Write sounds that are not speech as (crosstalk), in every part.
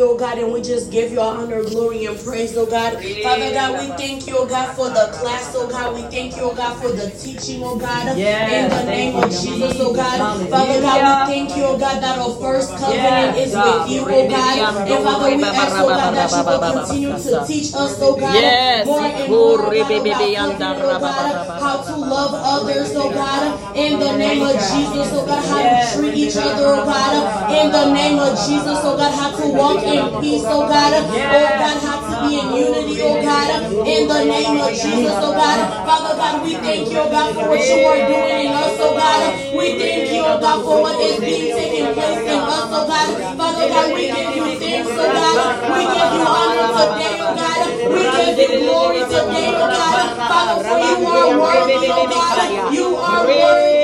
you, oh God, and we just give you our honor, glory, and praise, oh God. Father God, we thank you, oh God, for the class, oh God. We thank you, oh God, for the teaching, oh God. Yes, in the name of Jesus, oh God. Father God, we thank you, oh God, that our first covenant Yes, is with you, oh God. And Father, we ask, oh God, that you will continue to teach us, oh God, Yes. more and more, oh God, about oh God, how to love others, oh God, in the name of Jesus, oh God, how to treat each other, oh God, in the name of Jesus, oh God, how to walk in peace, oh God, oh God, how to be in unity, oh God, in the name of Jesus, oh God. Father God, we thank you, oh God, for what you are doing in us, oh God. We thank you, oh God, for what is being taken place in us, oh God. Father God, we give you thanks, oh God. We give you honor today, oh God. We give you glory today, oh God. Father, for you are worthy, oh God. You are worthy,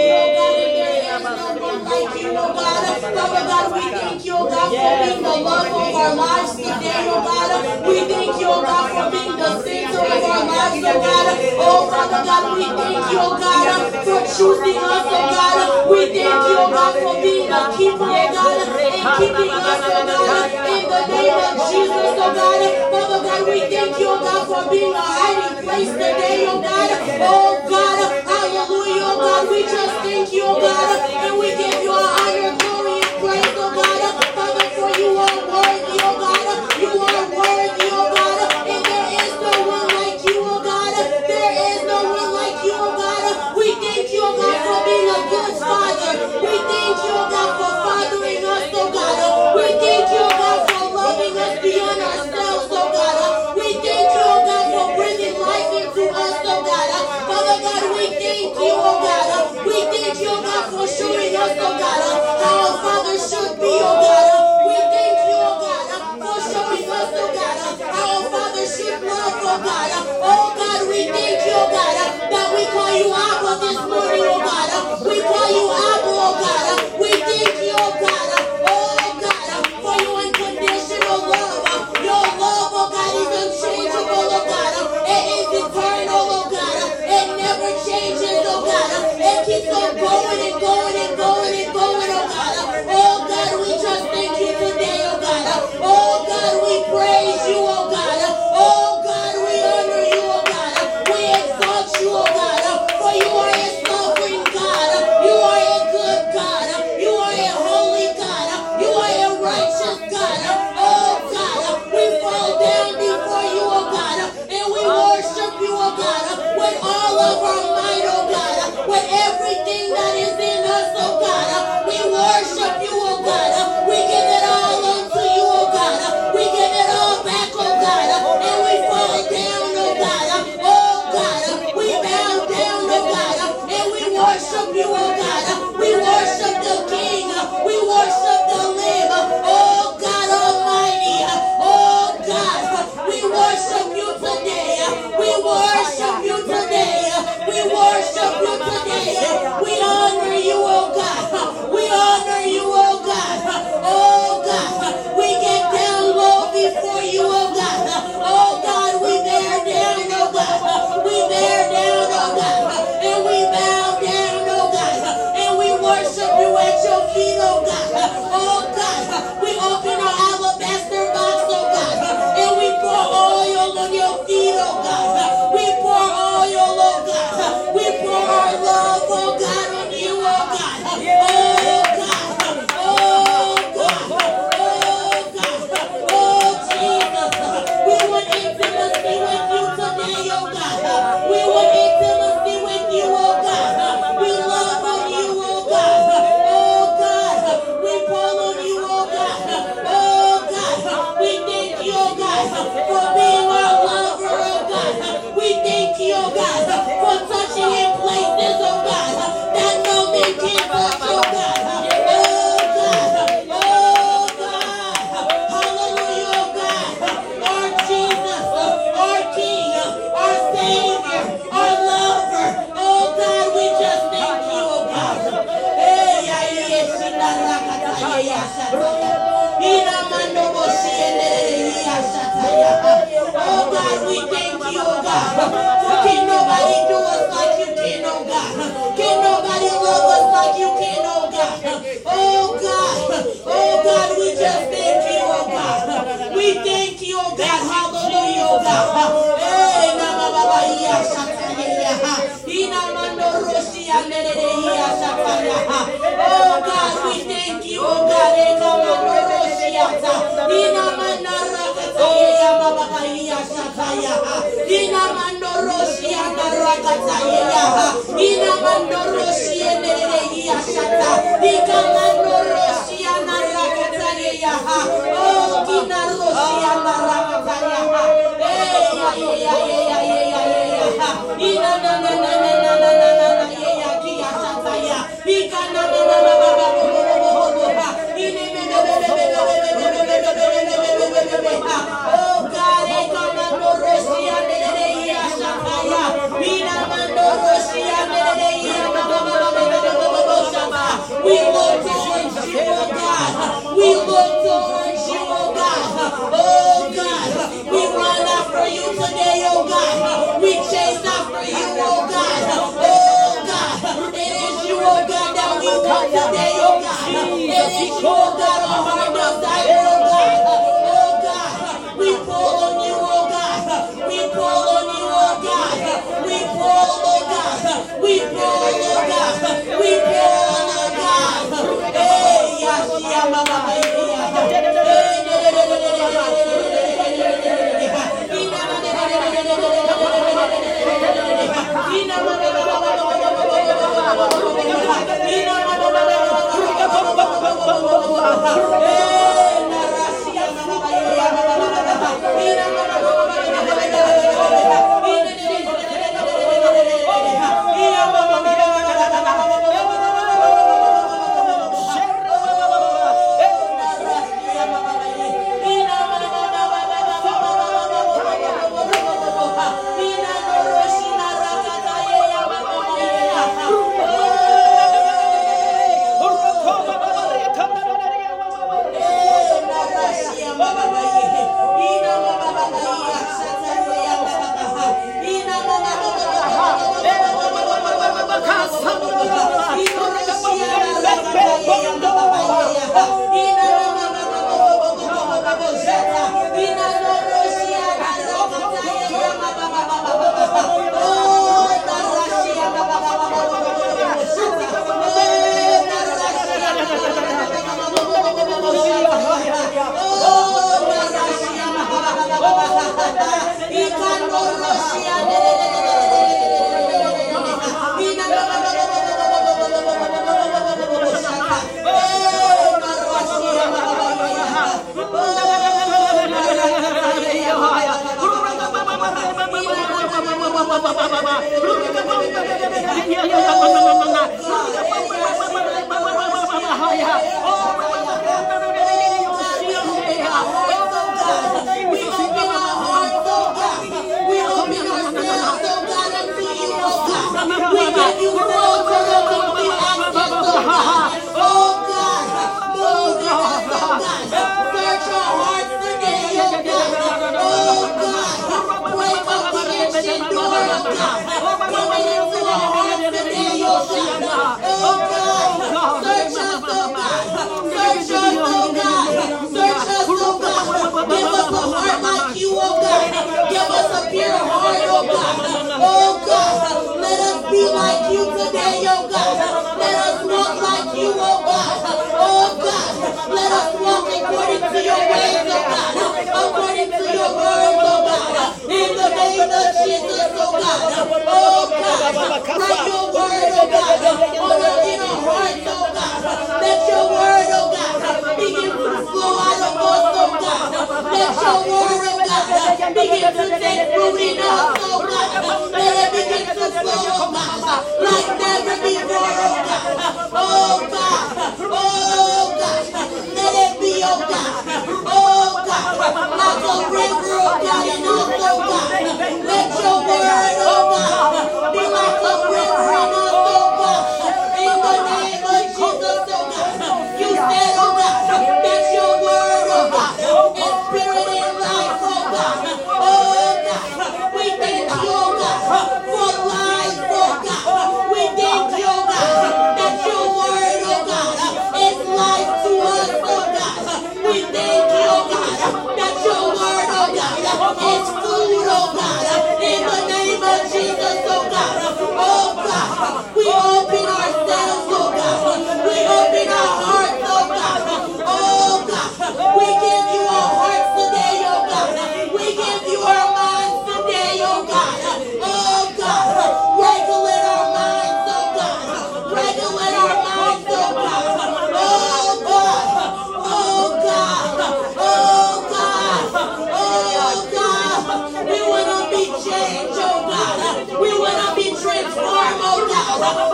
Father God, we thank you, oh God, for being the love of our lives today, oh God. We thank you, oh God, for being the center of our lives, oh God. Oh, Father God, we thank you, oh God, for choosing us, oh God. We thank you, oh God, for being a keeper, oh God, and keeping us, oh God, in the name of Jesus, oh God. Father God, we thank you, oh God, for being a hiding place today, oh God. Oh God, hallelujah, oh God. We just thank you, oh God, and we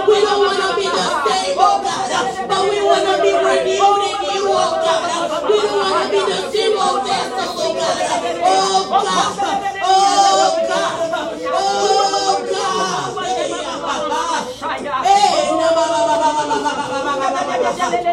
We don't want to be the same, oh God, but we want to be renewed in you, oh God. We don't want to be the zero vessels, oh God. Oh God, oh God, oh God. Hey, no, no, no, no, no, no, no, no, no, no, no, no,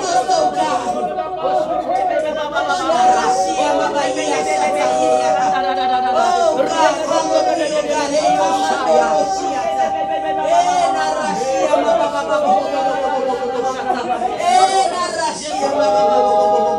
love, oh God. Oh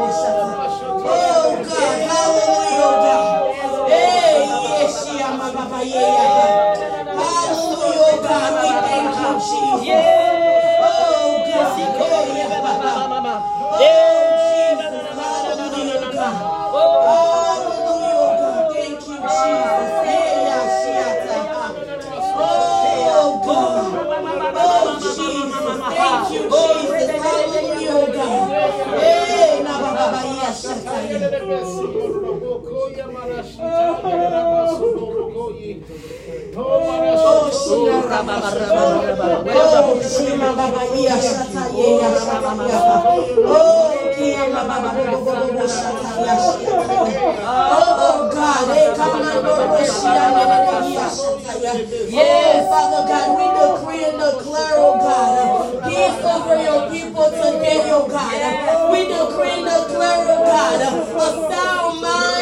Oh, Oh God, Father God, we decree oh God, peace over your people today, oh God. We decree and declare, oh God, a sound mind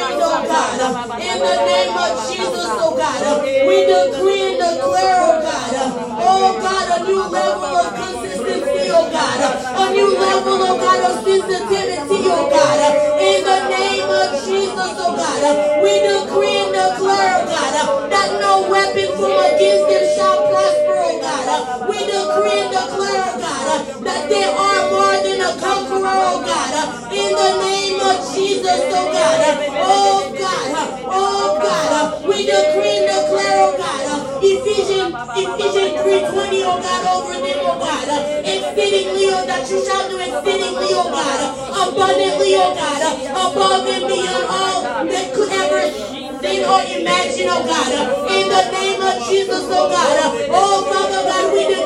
oh God. In the name of Jesus, oh God. We decree and declare, oh God. Oh God, a new level of consistency, oh God. A new level, oh God, of sensitivity, oh God. In the name of Jesus, oh God. We decree and declare, oh God, that no weapon from against them shall prosper, oh God. We decree and declare, oh God, that they are more than a conqueror, oh God. In the name Lord Jesus, oh God. Oh God. Oh God. We decree and declare, oh God. Ephesians, Ephesians 3.20, oh God, over them, oh God. Exceedingly, oh that you shall do exceedingly, oh God. Abundantly, oh God. Above and beyond all that could ever think or imagine, oh God. In the name of Jesus, oh God. Oh Father God, we decree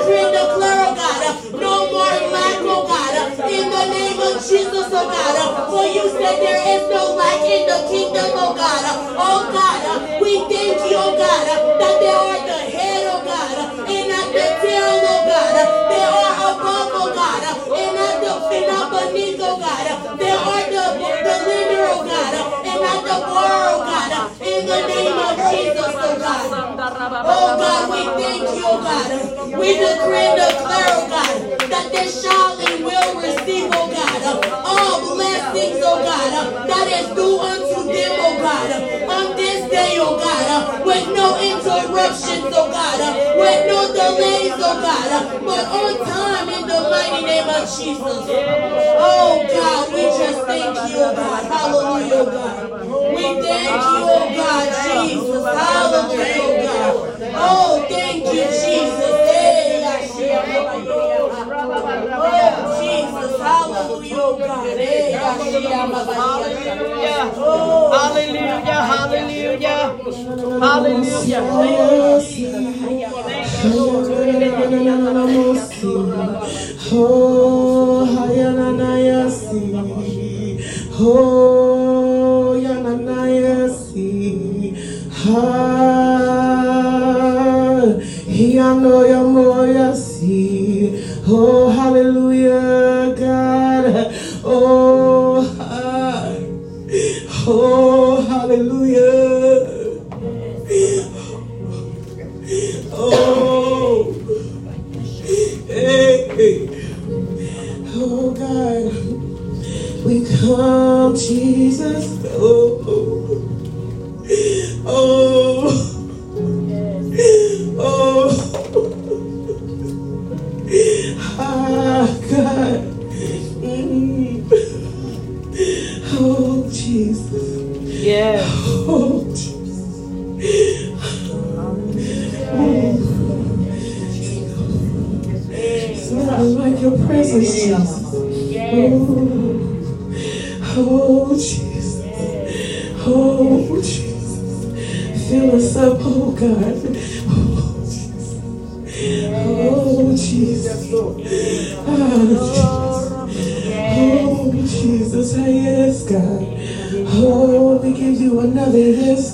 in the name of Jesus, oh God. For you said there is no light in the kingdom, oh God. Oh God, we thank you, oh God, that there are the head, oh God, and not the tail, oh God. There are above, oh God, and not the and not beneath, oh God. There are the, the leader, oh God, and not the borrower, oh God. In the name of Jesus, oh God. Oh God, we thank you, God. We decree and declare, oh God, that this child will receive, oh God, all blessings, oh God, that is due unto them, oh God, on this day, oh God, with no interruptions, oh God, with no delays, oh God, but on time in the mighty name of Jesus. Oh God, we just thank you, oh God. Hallelujah, oh God. We thank you, oh God, Jesus. Hallelujah, oh God. Oh, thank you, Jesus. Oh, Jesus. Hallelujah, oh God. Oh. Hallelujah. Hallelujah. Hallelujah. Thank you, Lord. Oh, Hayananayasi. Oh, Yananayasi. Ha. I know your moya see. Oh, hallelujah.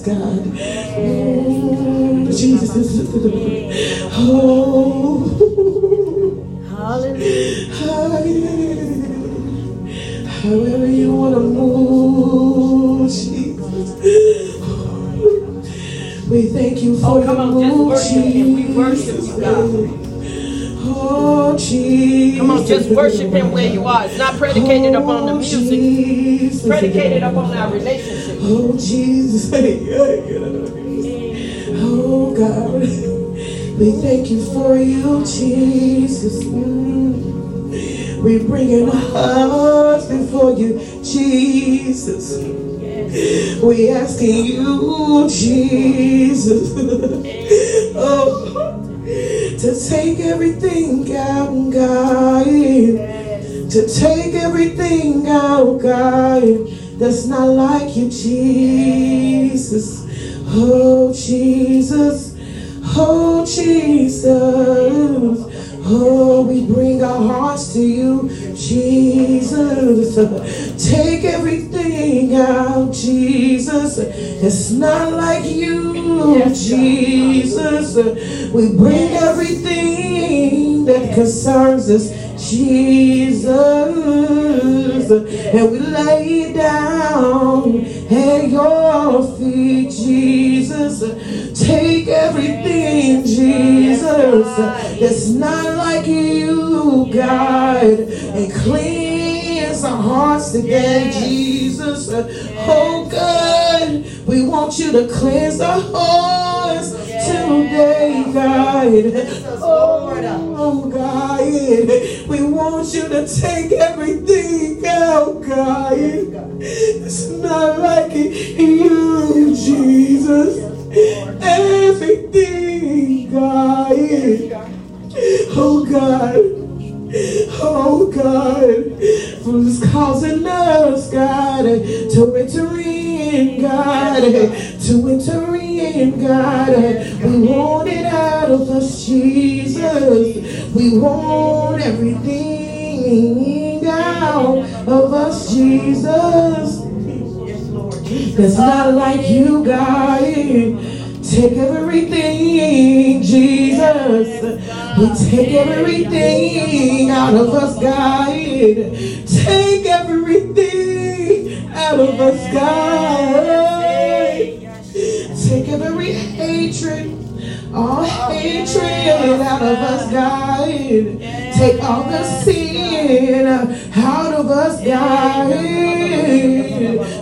Yes, God. Jesus. Oh. Hallelujah. However you want to move, Jesus. We thank you oh, for Oh, come on, your just move, worship him. We worship you, Jesus. Come on, just worship him where you are. It's not predicated upon the music. Jesus. Predicated upon our relationship. Oh, Jesus. Oh, God. We thank you for you, Jesus. We bring our hearts before you, Jesus. We asking you, Jesus, (laughs) to take everything out, God, to take everything out, God, that's not like you, Jesus. Oh, Jesus. Oh, Jesus. Oh, we bring our hearts to you, Jesus. Take everything out, Jesus. It's not like you, Jesus. We bring everything that concerns us, Jesus. And we lay it down at your feet, Jesus. Take everything, Jesus. That's not like you, God. And cleanse our hearts today, Jesus. Oh, God. We want you to cleanse our hearts today, God. Oh, God. We want you to take everything out, God. It's not like you, Jesus. Everything, God. Oh, God. Oh God, from this causing us, God, to enter in, God, to enter in, God. We want it out of us, Jesus. We want everything out of us, Jesus. That's not like you, God. Take everything, Jesus. We take everything out of us, God. Take everything out of us, God. Take every hatred, all hatred out of us, God. Take all the sin out of us, God.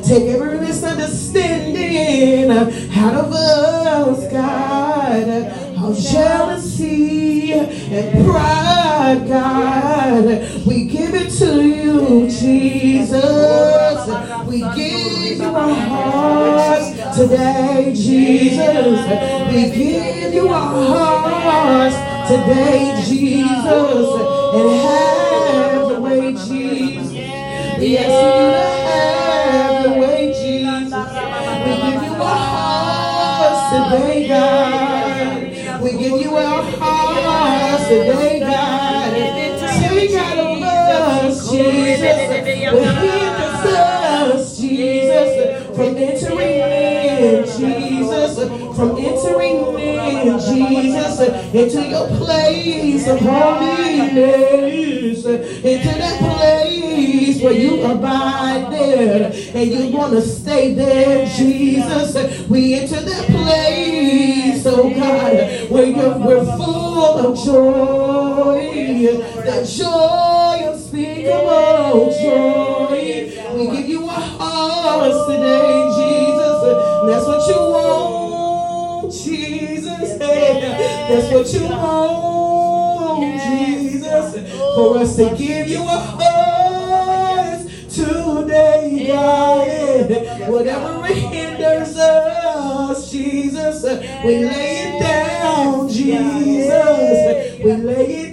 Take every misunderstanding out of us, God. All jealousy and pride, God. We give it to you, Jesus. We give you our hearts today, Jesus. We give you our hearts today, Jesus. And have your way, Jesus. We ask you to have your way, Jesus. We give you our hearts today, God. We give you our hearts today, God. Take out of us, Jesus. into your place of holiness, into that place where you abide there and you want to stay there, Jesus. We enter that place, oh God, where you're, we're full of joy, the joy unspeakable joy. We give you our hearts today, Jesus. and That's what you want. That's what you hold, Jesus, for us to give you a voice today, God. Whatever hinders us, Jesus, we lay it down, Jesus. We lay it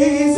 Jesus.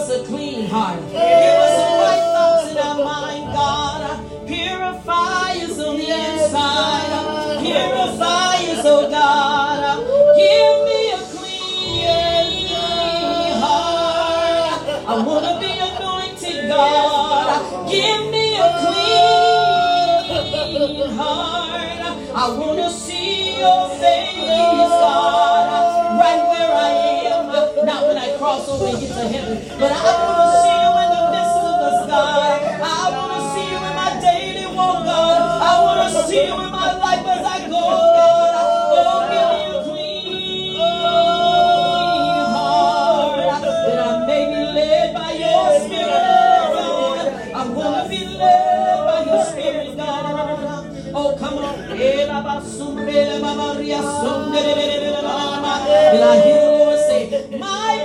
us a clean heart. Give us a white thoughts in our mind, God. Purify us on the inside. Purify us, oh God. Give me a clean heart. I want to be anointed, God. Give me a clean heart. I want to see your face. cross over they get to heaven. But I want to see you in the midst of the sky. I want to see you in my daily walk, God. I want to see you in my life as I go, God. Oh, give me a clean heart. That I may be led by your spirit, God. I want to be led by your spirit, God. Oh, come on. And I hear the Lord say, My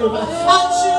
Hallelujah.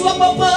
sua papai.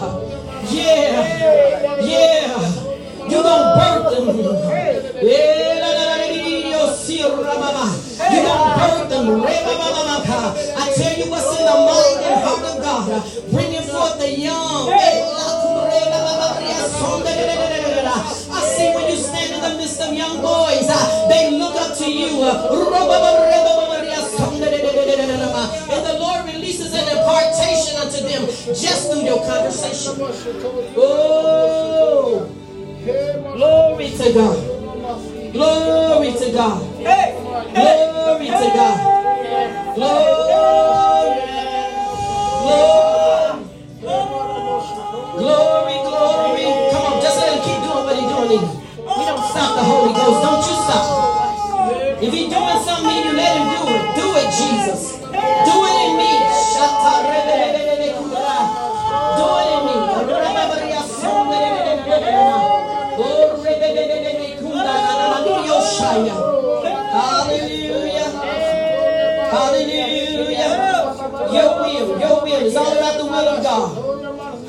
Yeah. Yeah. You're going to birth them. You're going to birth them. I tell you what's in the mind and heart of God. Bringing forth the young. I see when you stand in the midst of young boys, uh, they look up to you. Uh, just through your conversation. Oh, glory to God. Glory to God. Glory to God. Glory. Glory. Glory. Come on, just let him keep doing what he's doing. Either. We don't stop the Holy Ghost. Don't you stop. If he's doing something, you let him do it. Do it, Jesus. Do it.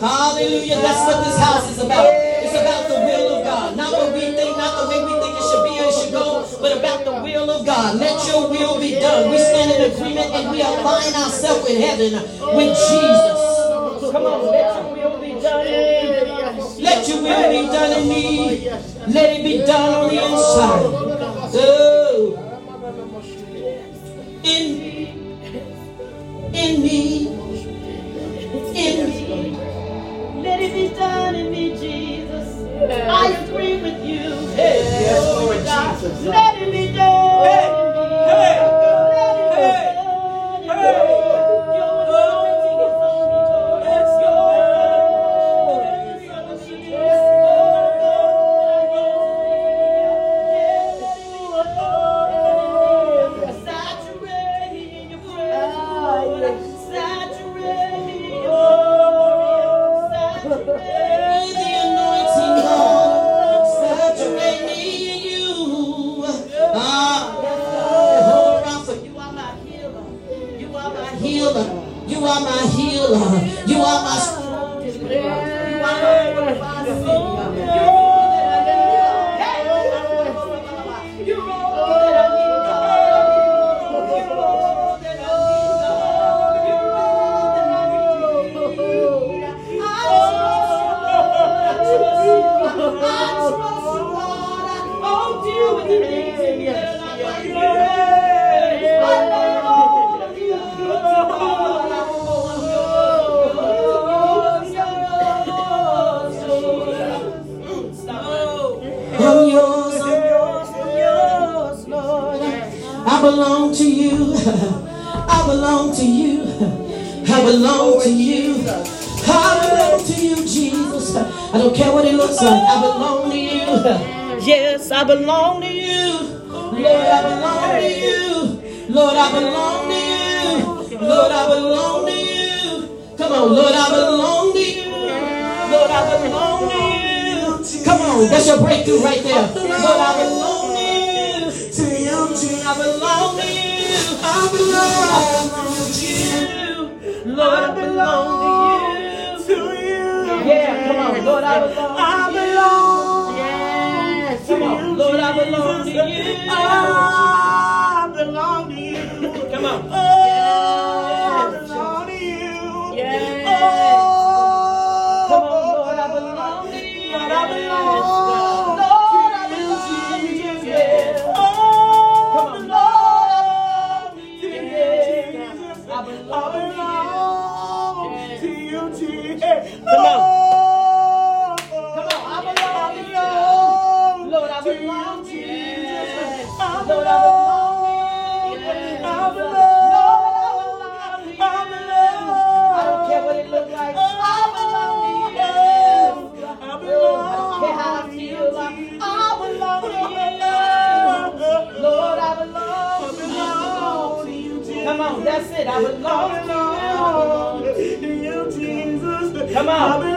Hallelujah. That's what this house is about. It's about the will of God. Not what we think, not the way we think it should be or it should go, but about the will of God. Let your will be done. We stand in agreement and we align ourselves with heaven, with Jesus. Come on, let your will be done Let your will be done in me. Let it be done on the inside. Uh, Lord, I belong to you. Lord, I belong to you. Lord, I belong to you. Come on, Lord, I belong to you. Lord, I belong to you. Come on, that's your breakthrough right there. Lord, I belong to you. I belong to you. I belong to you. Lord, I belong to you. Yeah, come on, Lord, I belong. I belong. Come on. Lord, I belong to you. I belong to you. Come on. I belong to you. Come on.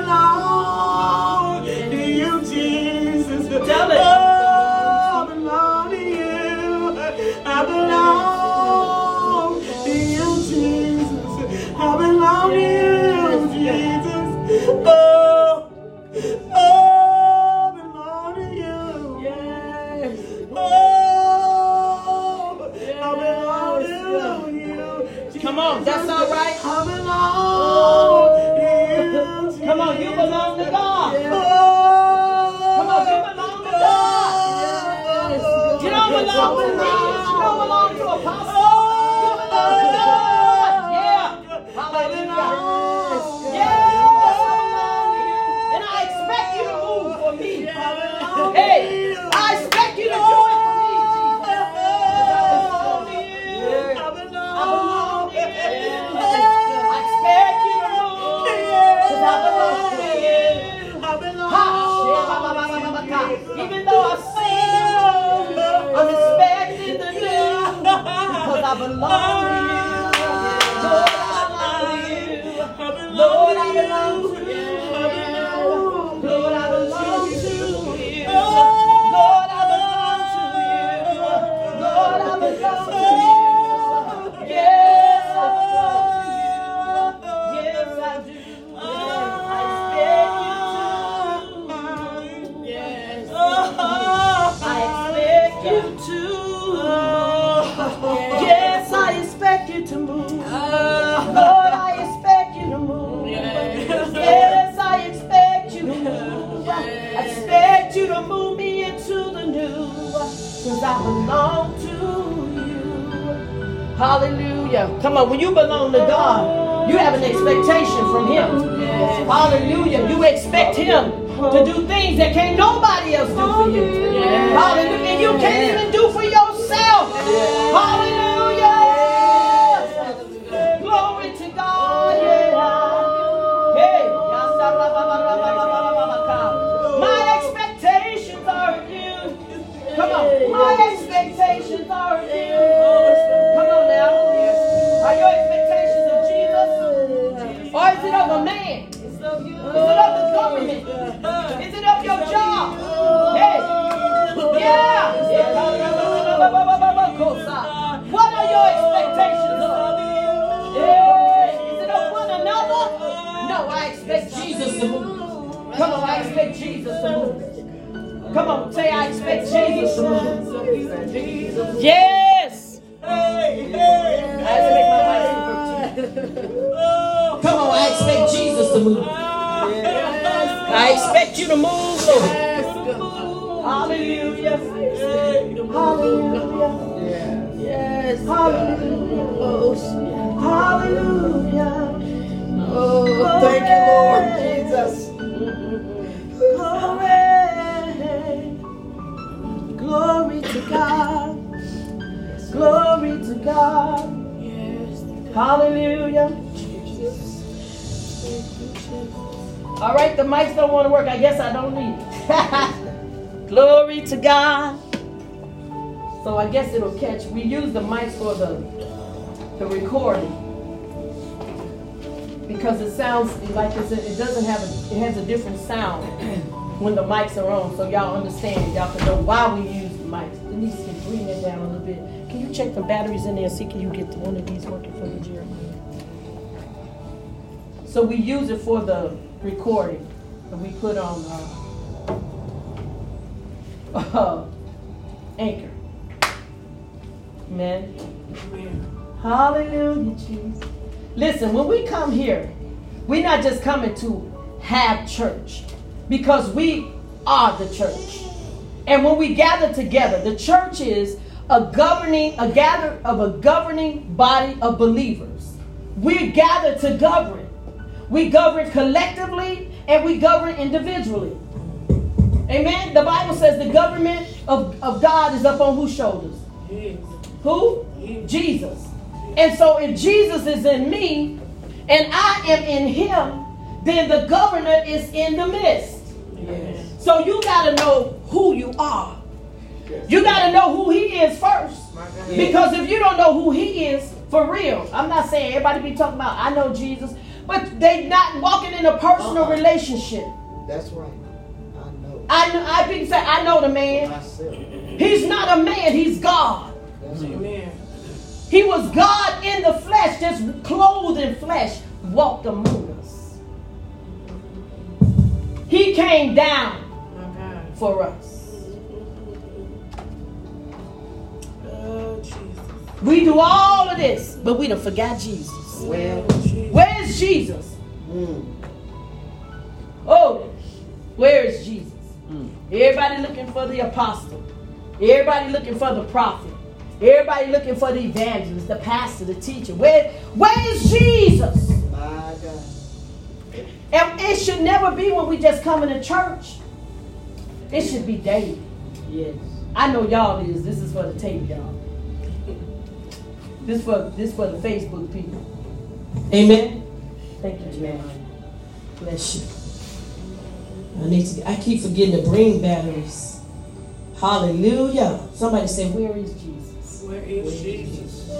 Come on, when you belong to God, you have an expectation from Him. Hallelujah. You expect Him to do things that can't nobody else do for you. Hallelujah. And you can't even do for yourself. Hallelujah. Your job? Hey. Yeah. What are your expectations of? Yeah. Is it of one another? No, I expect Jesus to move. Come on, I expect Jesus to move. Come on, say I expect Jesus to move. Yes. To move, Lord. Hallelujah. Hallelujah. Yes. Hallelujah. Hallelujah. Oh, Thank you, Lord Jesus. Glory. Glory to God. Glory to God. Hallelujah. All right, the mics don't want to work. I guess I don't need it. (laughs) Glory to God. So I guess it'll catch. We use the mics for the the recording because it sounds like it doesn't have a, it has a different sound (clears throat) when the mics are on. So y'all understand. Y'all can know why we use the mics. Denise, can bring that down a little bit. Can you check the batteries in there and see can you get one of these working for the Jeremiah? So we use it for the recording, and we put on uh, (laughs) uh, anchor. Amen. Hallelujah, Jesus. Listen, when we come here, we're not just coming to have church because we are the church. And when we gather together, the church is a governing, a gather of a governing body of believers. We gather to govern. We govern collectively and we govern individually. Amen. The Bible says the government of, of God is up on whose shoulders? Who? Jesus. And so if Jesus is in me and I am in him, then the governor is in the midst. Yes. So you got to know who you are. You got to know who he is first. Because if you don't know who he is, for real, I'm not saying everybody be talking about, I know Jesus, but they not walking in a personal uh-huh. relationship. That's right. I know. I know. I be say I know the man. He's not a man. He's God. Amen. He was God in the flesh, just clothed in flesh, walked among us. He came down for us. Oh, we do all of this, but we don't forget Jesus. Well, where's Jesus? Mm. Oh, where is Jesus? Mm. Everybody looking for the apostle. Everybody looking for the prophet. Everybody looking for the evangelist, the pastor, the teacher. Where, where is Jesus? My God. And it should never be when we just come into church. It should be daily. Yes. I know y'all is. This is for the tape, y'all. (laughs) This for this for the Facebook people. Amen. Thank you, Amen. Bless you. I need to. I keep forgetting to bring batteries. Hallelujah. Somebody say, "Where is Jesus? Where is Where Jesus?"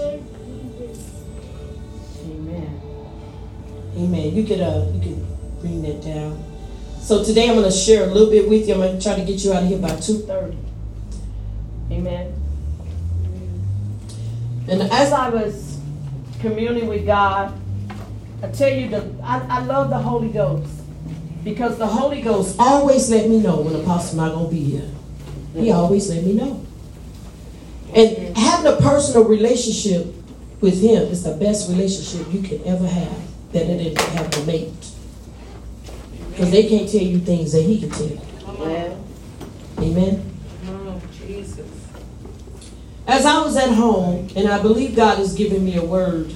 Amen. Amen. You could uh, you could bring that down. So today I'm going to share a little bit with you. I'm going to try to get you out of here by 2.30. Amen. And as I was communing with God, I tell you, the, I, I love the Holy Ghost because the Holy Ghost always let me know when the Apostle not to be here. He always let me know. And having a personal relationship with him is the best relationship you can ever have that it didn't have a mate. Because they can't tell you things that he can tell you. Amen. Amen. As I was at home, and I believe God is giving me a word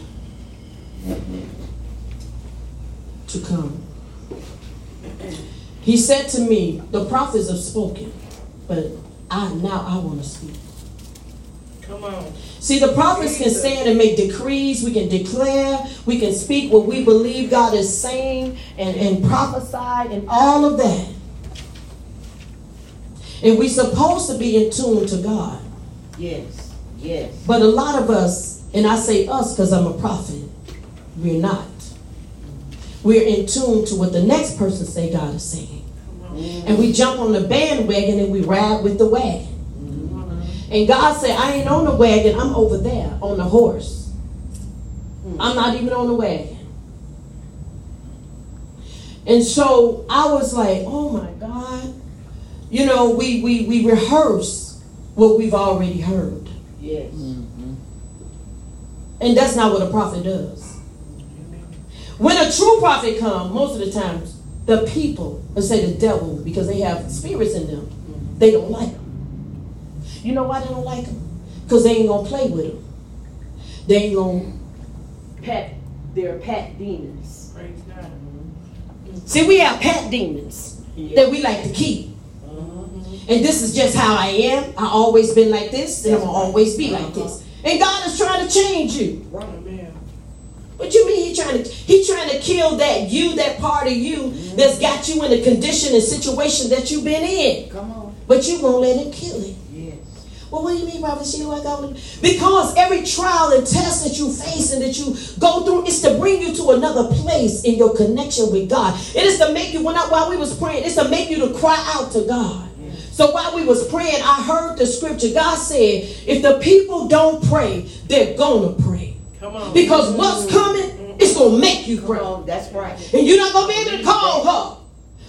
to come. He said to me, The prophets have spoken, but I now I want to speak. Come on. See, the prophets can stand and make decrees. We can declare. We can speak what we believe God is saying and, and prophesy and all of that. And we're supposed to be in tune to God. Yes. Yes. But a lot of us, and I say us because I'm a prophet, we're not. We're in tune to what the next person say God is saying. And we jump on the bandwagon and we ride with the wagon. And God said, I ain't on the wagon, I'm over there on the horse. I'm not even on the wagon. And so I was like, oh my God. You know, we, we, we rehearse what we've already heard. Yes. Mm-hmm. And that's not what a prophet does. When a true prophet comes, most of the times, the people, let's say the devil, because they have spirits in them, they don't like them. You know why they don't like them? Because they ain't going to play with them. They ain't going to pet their pet demons. See, we have pet demons that we like to keep. And this is just how I am. I always been like this, and I'm gonna always be like this. And God is trying to change you. What you mean he trying to he trying to kill that you, that part of you that's got you in the condition and situation that you've been in. Come on. But you won't let him kill it. Well, what do you mean, Prophet Sheila? I Because every trial and test that you face and that you go through is to bring you to another place in your connection with God. It is to make you, when I, while we was praying, it's to make you to cry out to God. So while we was praying, I heard the scripture. God said, if the people don't pray, they're gonna pray. Come on. Because what's coming, it's gonna make you pray. That's right. And you're not gonna be able to call her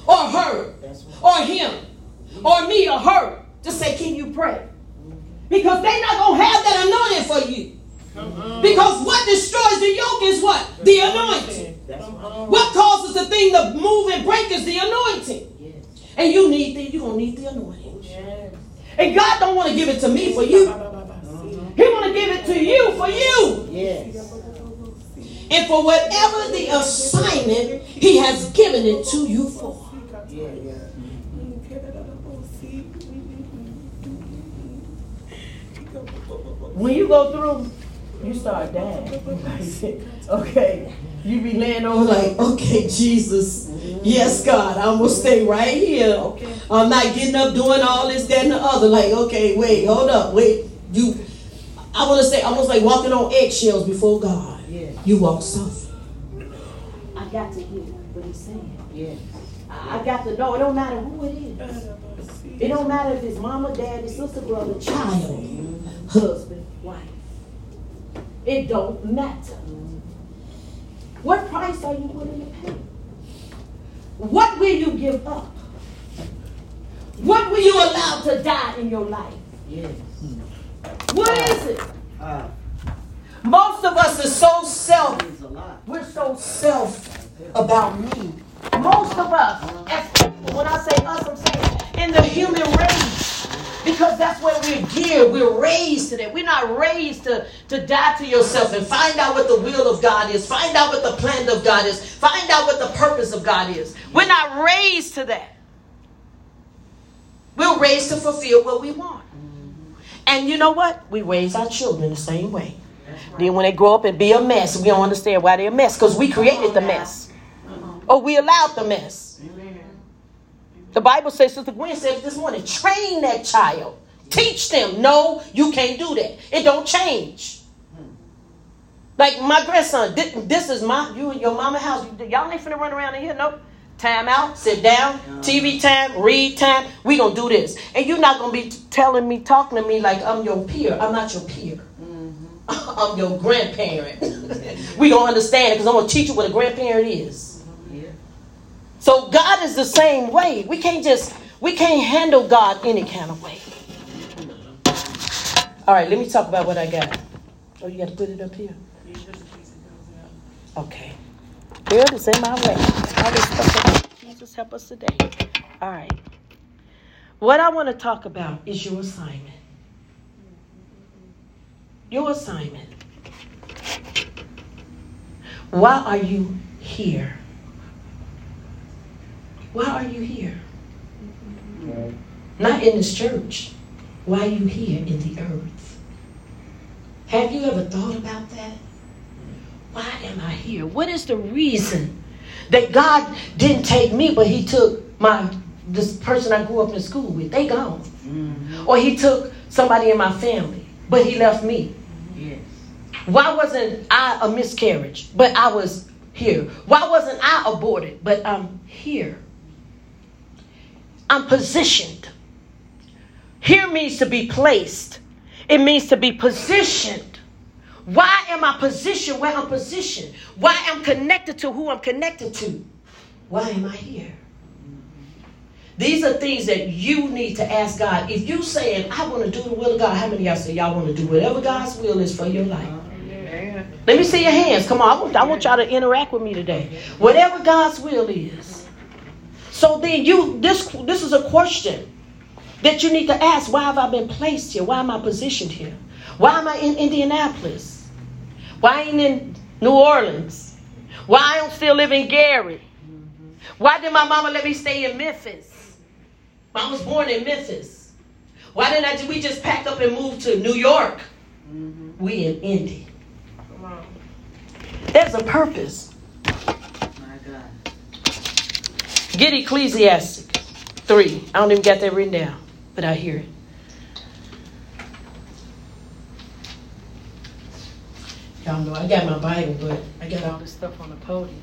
or her or him or me or her to say, Can you pray? Because they're not gonna have that anointing for you. Because what destroys the yoke is what? The anointing. What causes the thing to move and break is the anointing. And you need the, you're gonna need the anointing. And God don't want to give it to me for you. He want to give it to you for you. Yes. And for whatever the assignment He has given it to you for. When you go through, you start dying. (laughs) okay. You be laying over like, okay, Jesus. Yes, God, I'm gonna stay right here. Okay. I'm not getting up doing all this, that, and the other. Like, okay, wait, hold up, wait. You I wanna say almost like walking on eggshells before God. Yeah. You walk soft. I got to hear what he's saying. Yeah. I got to know. It don't matter who it is. It don't matter if it's mama, daddy, sister, brother, child, husband, wife. It don't matter. What price are you willing to pay? What will you give up? What will you allow to die in your life? Yes. What is it? Uh, Most of us are so self. We're so self about me. Most of us, as when I say us, I'm saying in the human race. Because that's where we're geared. We're raised to that. We're not raised to, to die to yourself and find out what the will of God is. Find out what the plan of God is. Find out what the purpose of God is. We're not raised to that. We're raised to fulfill what we want. And you know what? We raise our children the same way. Right. Then when they grow up and be a mess, we don't understand why they're a mess because we created the mess. Or we allowed the mess. The Bible says, Sister Gwen said this morning, train that child. Teach them. No, you can't do that. It don't change. Like my grandson, this is my you and your mama house. Y'all ain't finna run around in here. Nope. Time out, sit down, TV time, read time. We gonna do this. And you're not gonna be telling me, talking to me like I'm your peer. I'm not your peer. Mm-hmm. (laughs) I'm your grandparent. we gonna understand it because I'm gonna teach you what a grandparent is. So God is the same way. We can't just we can't handle God any kind of way. All right, let me talk about what I got. Oh, you got to put it up here. Okay. It's in my way. All this stuff. Jesus help us today. All right. What I want to talk about is your assignment. Your assignment. Why are you here? Why are you here? Not in this church. Why are you here in the earth? Have you ever thought about that? Why am I here? What is the reason that God didn't take me, but He took my this person I grew up in school with? They gone. Mm-hmm. Or He took somebody in my family, but He left me. Yes. Why wasn't I a miscarriage, but I was here? Why wasn't I aborted, but I'm here? I'm positioned. Here means to be placed, it means to be positioned. Why am I positioned where I'm positioned? Why am I connected to who I'm connected to? Why am I here? These are things that you need to ask God. If you saying, I want to do the will of God, how many of y'all say y'all want to do whatever God's will is for your life? Let me see your hands. Come on. I want, I want y'all to interact with me today. Whatever God's will is. So then you this this is a question that you need to ask. Why have I been placed here? Why am I positioned here? Why am I in Indianapolis? Why ain't in New Orleans? Why I don't still live in Gary? Why did my mama let me stay in Memphis? I was born in Memphis. Why didn't I, we just pack up and move to New York? Mm-hmm. We in Indy. There's a purpose. Get Ecclesiastes 3. I don't even got that written down, but I hear it. Y'all know I got my Bible, but I got all this stuff on the podium.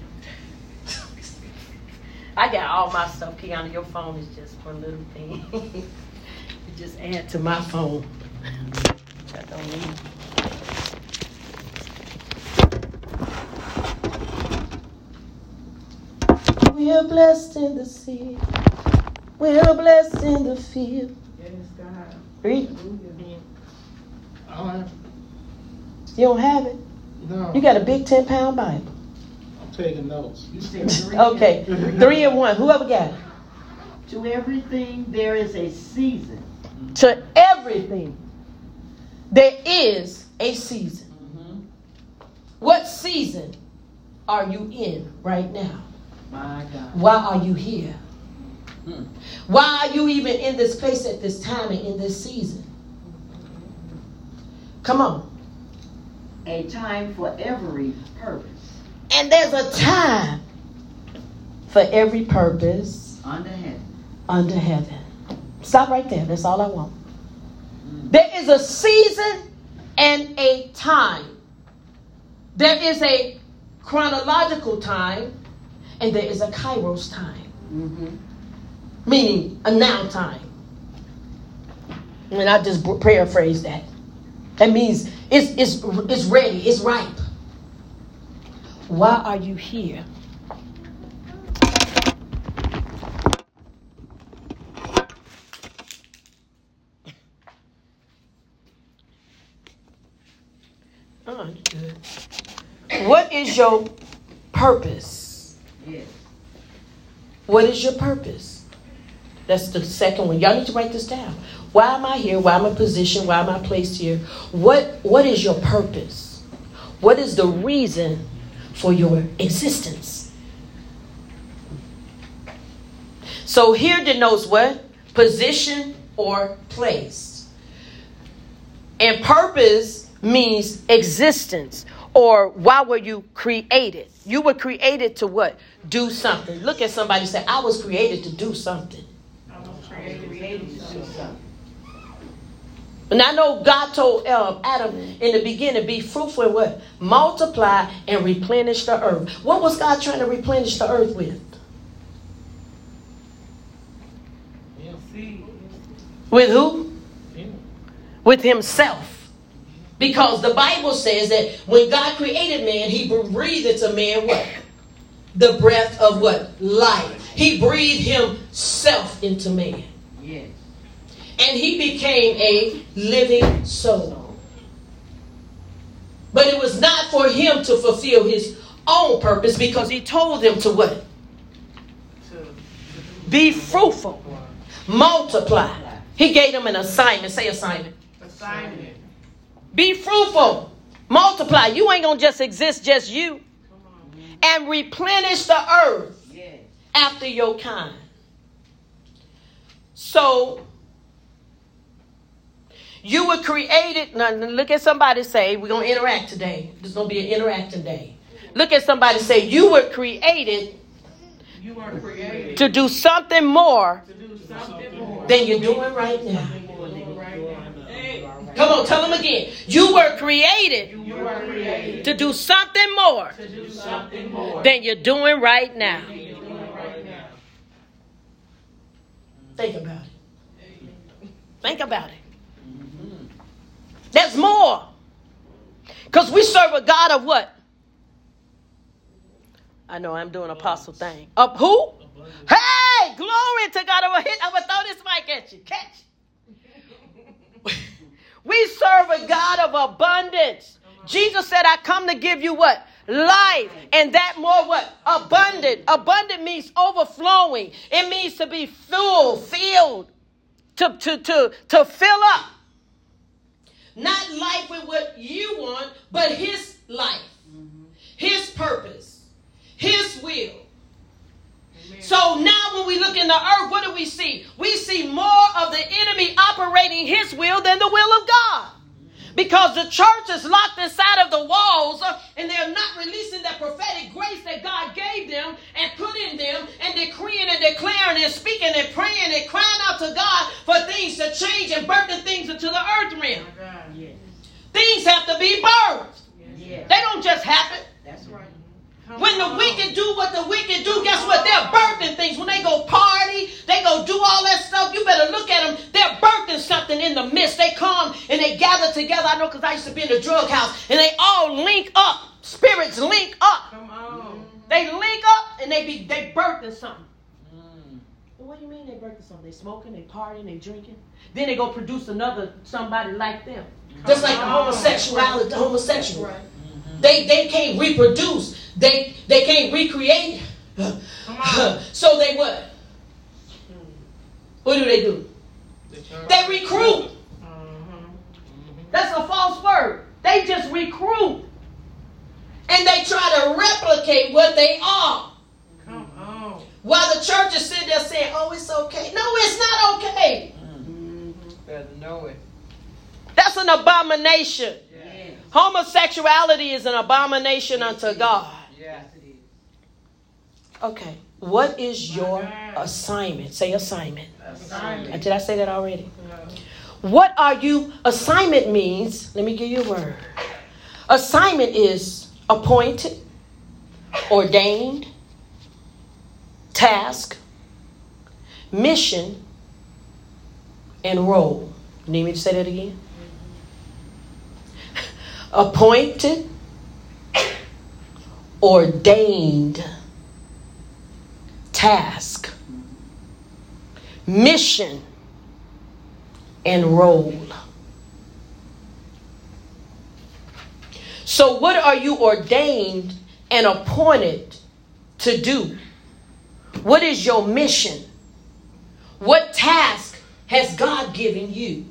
(laughs) I got all my stuff. Kiana, your phone is just for little thing. (laughs) just add to my phone. I don't need. We are blessed in the sea. We are blessed in the field. Yes, God. Read. Uh, You don't have it? No, You got a big 10 pound Bible. I'm taking notes. You said three. (laughs) Okay. Three and one. Whoever got it. To everything there is a season. To everything, there is a season. What season are you in right now? My God. Why are you here? Hmm. Why are you even in this place at this time and in this season? Come on. A time for every purpose And there's a time for every purpose under heaven. under heaven. Stop right there. That's all I want. There is a season and a time. There is a chronological time and there is a kairos time, Mm-hmm. meaning a now time. And I just paraphrase that. That means it's, it's, it's ready, it's ripe. Why are you here? What is your purpose? Yes. What is your purpose? That's the second one. Y'all need to write this down. Why am I here? Why am I positioned? Why am I placed here? What What is your purpose? What is the reason for your existence? So here denotes what? Position or place. And purpose means existence or why were you created? You were created to what? Do something. Look at somebody say, I was created to do something. Created to do something. And I know God told um, Adam in the beginning, be fruitful and what? Multiply and replenish the earth. What was God trying to replenish the earth with? With who? With himself. Because the Bible says that when God created man, he breathed into man what? The breath of what? Life. He breathed himself into man. Yes. And he became a living soul. But it was not for him to fulfill his own purpose because he told them to what? Be fruitful, multiply. He gave them an assignment. Say assignment. Assignment. Be fruitful, multiply. You ain't gonna just exist, just you. And replenish the earth after your kind. So you were created. Now look at somebody say, we're gonna interact today. There's gonna be an interacting day. Look at somebody say, you were created You are created to do something more to do something more. than you're doing right now. Come on, tell them again. You were created you are created to do something more to do something more than you're doing right now. than you're doing right now. Think about it. Think about it. There's more. Because we serve a God of what? I know I'm doing apostle thing. Of who? Hey, glory to God. I'm I'm gonna throw this mic at you. Catch. (laughs) we serve a God of abundance. Jesus said, I come to give you what? Life. And that more what? Abundant. Abundant means overflowing. It means to be full, filled, to, to, to, to fill up. Not life with what you want, but his life, his purpose, his will. So now when we look in the earth, what do we see? We see more of the enemy operating his will than the will of God. Because the church is locked inside of the walls and they're not releasing that prophetic grace that God gave them and put in them and decreeing and declaring and speaking and praying and crying out to God for things to change and birthing things into the earth realm. Yes. Things have to be birthed. Yes. They don't just happen. That's right. When the wicked do what the wicked do, guess what? They're birthing things. When they go party, they go do all that stuff. You better look at them. They're birthing something in the midst. They come and they gather together. I know because I used to be in the drug house, and they all link up. Spirits link up. Come on. Mm-hmm. They link up and they be they birthing something. Mm. What do you mean they birthing something? They smoking, they partying, they drinking. Then they go produce another somebody like them. Just like the homosexuality, the homosexual. They they can't reproduce. They they can't recreate. (laughs) so they what? What do they do? They recruit. That's a false word. They just recruit. And they try to replicate what they are. Come on. While the church is sitting there saying, oh, it's okay. No, it's not okay. Better know it. That's an abomination. Yeah. Homosexuality is an abomination unto God. Yeah. Okay. What is your assignment? Say assignment. Assignment. Uh, did I say that already? What are you? Assignment means, let me give you a word. Assignment is appointed, ordained, task, mission, and role. You need me to say that again? Appointed, ordained, task, mission, and role. So, what are you ordained and appointed to do? What is your mission? What task has God given you?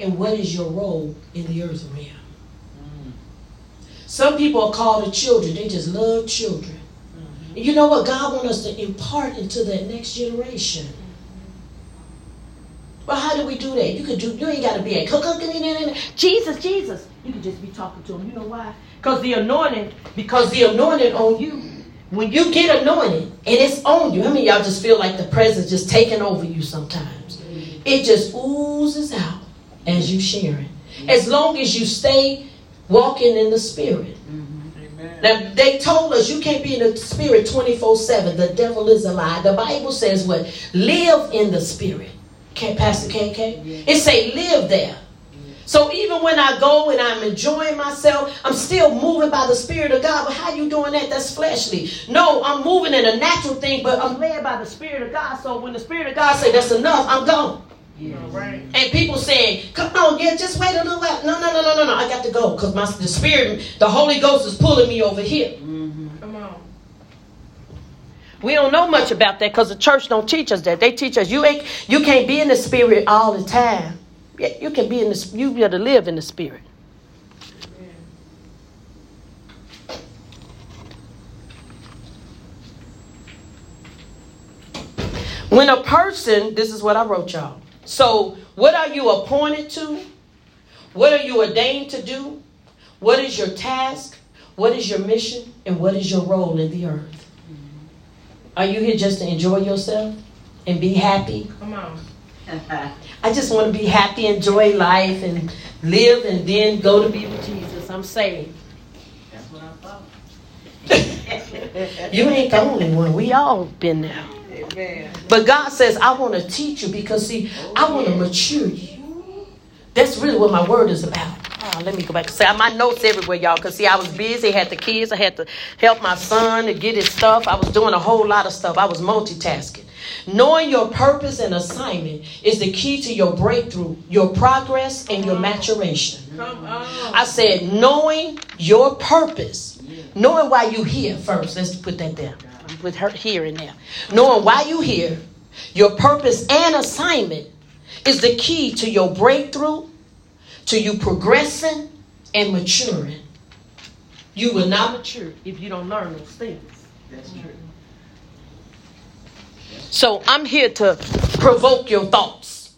And what is your role in the earth realm? Some people are called the children, they just love children. And you know what? God wants us to impart into that next generation. Well, how do we do that? You could do. You ain't got to be a Jesus, Jesus. You could just be talking to him. You know why? Because the anointing, because the anointing on you. When you get anointed and it's on you, I mean, y'all just feel like the presence just taking over you sometimes. Mm-hmm. It just oozes out as you sharing. As long as you stay walking in the spirit. Amen. Now, they told us you can't be in the spirit 24 7. The devil is a lie. The Bible says what? Live in the spirit. Okay, Pastor KK? It say live there. So even when I go and I'm enjoying myself, I'm still moving by the Spirit of God. But how you doing that? That's fleshly. No, I'm moving in a natural thing, but I'm led by the Spirit of God. So when the Spirit of God say that's enough, I'm gone. All right. And people saying, "Come on, yeah, just wait a little while." No, no, no, no, no, no. I got to go because my the Spirit, the Holy Ghost is pulling me over here. Mm-hmm. Come on. We don't know much about that because the church don't teach us that. They teach us you ain't you can't be in the spirit all the time. Yeah, you can be in the you got to live in the spirit. When a person, this is what I wrote y'all. So, what are you appointed to? What are you ordained to do? What is your task? What is your mission? And what is your role in the earth? Are you here just to enjoy yourself and be happy? Come on. (laughs) I just want to be happy, enjoy life, and live, and then go to be with Jesus. I'm saved. That's what I thought. (laughs) You ain't the only one. We all been there. But God says, I want to teach you because, see, I want to mature you. That's really what my word is about. Oh, let me go back and say my notes everywhere, y'all. Because, see, I was busy. Had the kids. I had to help my son to get his stuff. I was doing a whole lot of stuff. I was multitasking. Knowing your purpose and assignment is the key to your breakthrough, your progress, and your maturation. Come on. I said, knowing your purpose, knowing why you here first. Let's put that there. With her here and there. Knowing why you here, your purpose and assignment is the key to your breakthrough, to you progressing and maturing. You will not mature if you don't learn those things. That's true. So I'm here to provoke your thoughts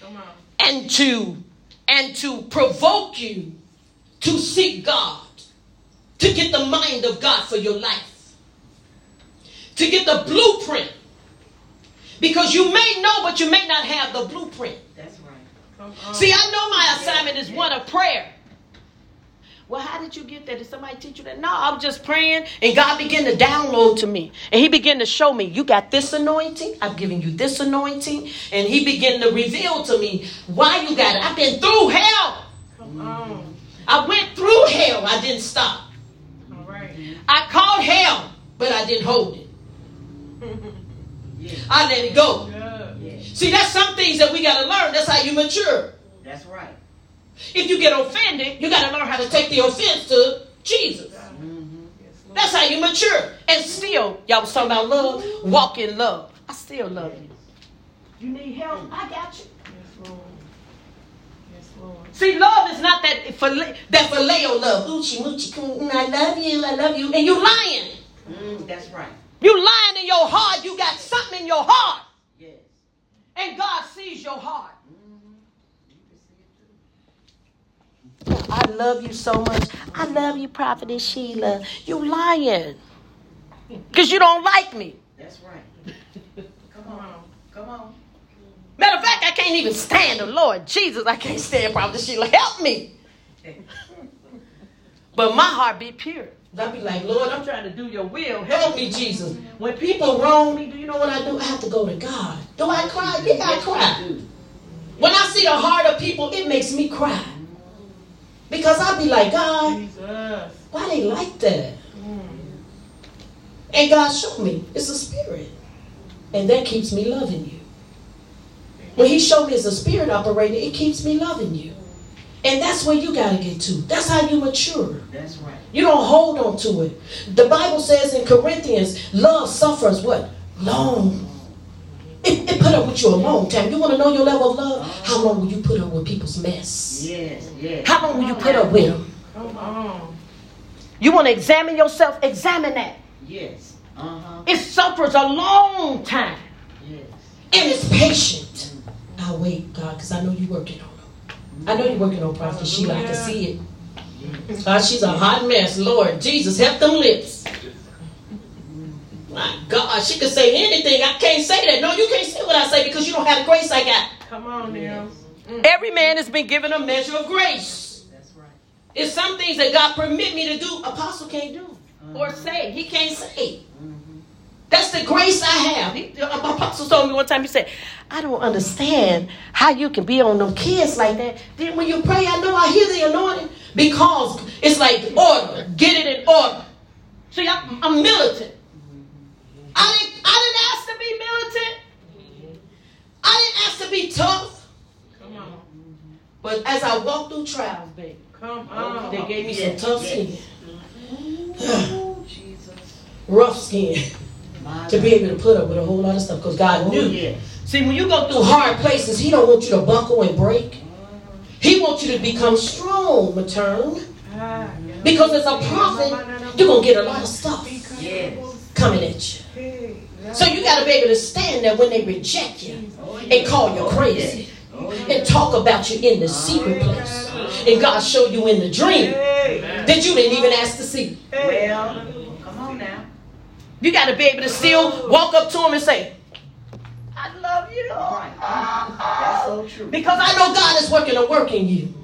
Come and to and to provoke you to seek God, to get the mind of God for your life, to get the blueprint. Because you may know, but you may not have the blueprint. That's right. Come on. See, I know my assignment is one of prayer. Well, how did you get that? Did somebody teach you that? No, I was just praying, and God began to download to me. And He began to show me, you got this anointing. I've given you this anointing. And He began to reveal to me why you got it. I've been through hell. Come on. I went through hell. I didn't stop. All right. I called hell, but I didn't hold it. (laughs) I let it go. Good. See, that's some things that we got to learn. That's how you mature. That's right. If you get offended, you got to learn how to take the offense to Jesus. Yes, That's how you mature. And still, y'all was talking about love. Walk in love. I still love you. You need help? I got you. Yes, Lord. Yes, Lord. See, love is not that phile- that phileo love. Oochie moochie, coo, I love you, I love you, and you lying. Mm, that's right. You lying in your heart. You got something in your heart, Yes. and God sees your heart. Mm-hmm. You can see it too. I love you so much. I love you, Prophetess Sheila. You lying. (laughs) Because you don't like me. That's right. Come Come on. on. Come on. Matter of fact, I can't even stand the Lord Jesus. I can't stand Prophetess Sheila. Help me. (laughs) But my heart be pure. I be like, Lord, I'm trying to do your will. Help me, Jesus. When people wrong me, do you know what I do? I have to go to God. Do I cry? Yeah, I cry. When I see the heart of people, it makes me cry. Because I be like, God, why they like that? And God showed me it's a spirit. And that keeps me loving you. When He showed me it's a spirit operating, it keeps me loving you. And that's where you got to get to. That's how you mature. That's right. You don't hold on to it. The Bible says in Corinthians, love suffers what? Long. It, it put up with you a long time. You want to know your level of love? How long will you put up with people's mess? Yes. Yes. How long will you put up with them? Come on. You want to examine yourself? Examine that. Yes. Uh huh. It suffers a long time. Yes. and it's patient. I'll wait, God, because I know you're working on them. I know you're working on Prophet Sheila. I can see it. God, she's a hot mess. Lord Jesus, help them lips. My God, she could say anything. I can't say that. No, you can't say what I say because you don't have the grace I got. Come on now. Mm. Every man has been given a measure of grace. That's right. It's some things that God permit me to do, Apostle can't do. Or say. He can't say. Mm. That's the grace I have. He, uh, my apostle told me one time, he said, I don't understand how you can be on them kids like that. Then when you pray, I know I hear the anointing because it's like order. Get it in order. See, I'm, I'm militant. I didn't, I didn't ask to be militant. I didn't ask to be tough. Come on. But as I walked through trials, baby, Come on. they gave me Yes, some tough yes. skin. Jesus. (sighs) Rough skin. My to be able to put up with a whole lot of stuff because God Oh, knew. yes. See, when you go through hard places, He don't want you to buckle and break. He wants you to become strong, matern. Because as a prophet, you're going to get a lot of stuff coming at you. So you got to be able to stand there when they reject you and call you crazy yes. Yes. and talk about you in the secret place. And God show you in the dream that you didn't even ask to see. Well, come on now. You got to be able to still walk up to him and say, I love you. Right. That's so true. Because I know God is working a work in you.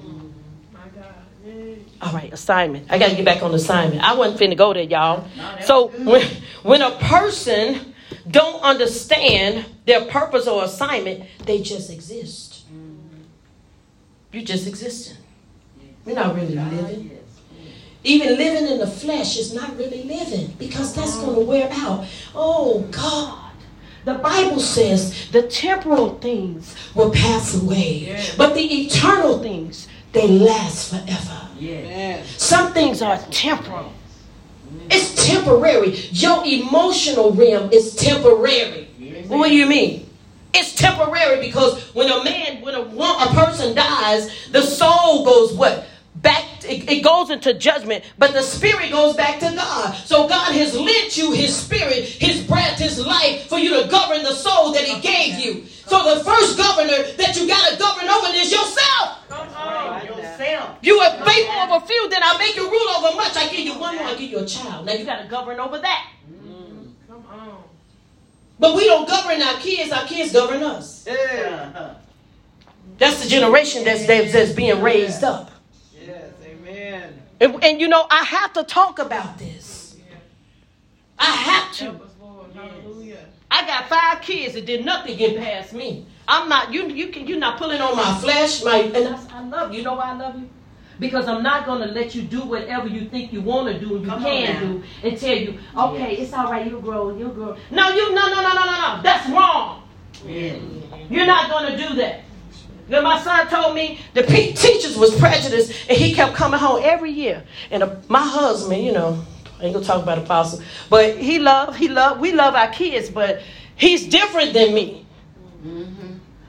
My God. All right, assignment. I got to get back on assignment. I wasn't finna go there, y'all. So when when a person don't understand their purpose or assignment, they just exist. Mm. You're just existing. You're not really living. Yes. Even living in the flesh is not really living because that's going to wear out. Oh God. The Bible says the temporal things will pass away, Yeah. but the eternal things they last forever. Yes. Some things are temporal. It's temporary. Your emotional realm is temporary. Yes. What do you mean? It's temporary because when a man, when a, a person dies, the soul goes what? Back, it, it goes into judgment, but the spirit goes back to God. So God has lent you his spirit, his breath, his life for you to govern the soul that he gave you. So the first governor that you got to govern over is yourself. Come Right. on. Yourself. You are faithful over a few, then I make you rule over much. I give you one more, I give you a child. Now you got to govern over that. Come on. But we don't govern our kids, our kids govern us. That's the generation that's, that's being raised up. Yes. And, and you know, I have to talk about this. I have to. Help us, Lord. Hallelujah. I got five kids that did nothing get past me. I'm not you. You can. You're not pulling on my flesh. My and I, I love you. You know why I love you? Because I'm not gonna let you do whatever you think you want to do and you Come can do and tell you, okay, it's all right. You'll grow. You'll grow. No, you. No, no, no, no, no, no. That's wrong. Yeah. You're not gonna do that. Then my son told me the teachers was prejudiced, and he kept coming home every year. And uh, my husband, you know, I ain't gonna talk about apostle, but he love, he love, we love our kids, but he's different than me.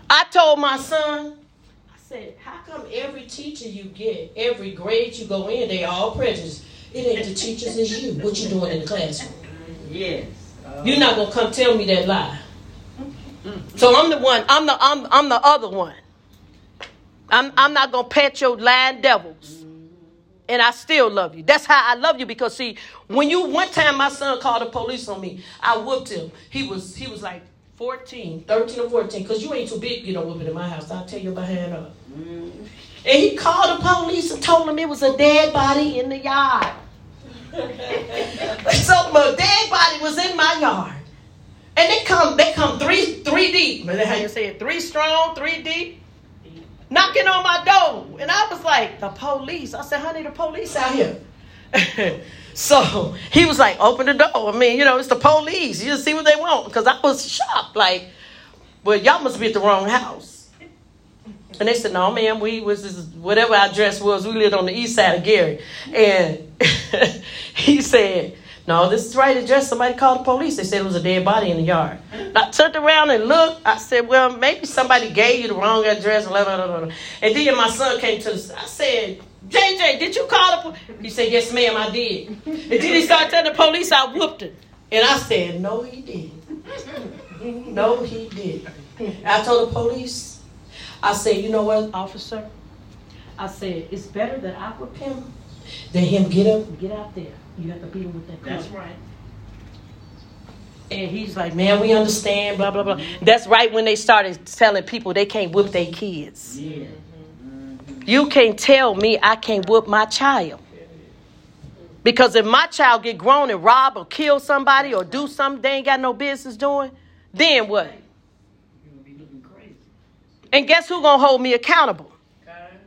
I told my son, I said, how come every teacher you get, every grade you go in, they all prejudiced? It ain't the teachers, it's you. What you doing in the classroom? Yes. Uh, You're not gonna come tell me that lie. So I'm the one. I'm the I'm I'm the other one. I'm I'm not gonna pet your lying devils. And I still love you. That's how I love you because see, when you one time my son called the police on me, I whooped him. He was he was like 14, 13 or 14, because you ain't too big, you know, whooping in my house. I'll tell you behind up. Mm. And he called the police and told them it was a dead body in the yard. (laughs) so my dead body was in my yard. And they come, they come three, three deep. That how you say it? Three strong, three deep. Knocking on my door. And I was like, the police. I said, honey, the police out here. (laughs) so he was like, open the door. I mean, you know, it's the police. You just see what they want. Because I was shocked. Like, well, y'all must be at the wrong house. And they said, no, ma'am, we was whatever our address was, we lived on the east side of Gary. And (laughs) he said, no, this is the right address. Somebody called the police. They said it was a dead body in the yard. And I turned around and looked. I said, well, maybe somebody gave you the wrong address. Blah, blah, blah, blah. And then my son came to the, I said, JJ, did you call the police? He said, yes, ma'am, I did. And then he started telling the police I whooped him. And I said, no, he didn't. No, he didn't. I told the police, I said, you know what, officer? I said, it's better that I whip him than him get up and get out there. You have to beat him with that That's right. And he's like, man, we understand, blah, blah, blah. That's right when they started telling people they can't whip their kids. Yeah. Mm-hmm. You can't tell me I can't whoop my child. Because if my child get grown and rob or kill somebody or do something they ain't got no business doing, then what? You're gonna be looking crazy. And guess who gonna hold me accountable?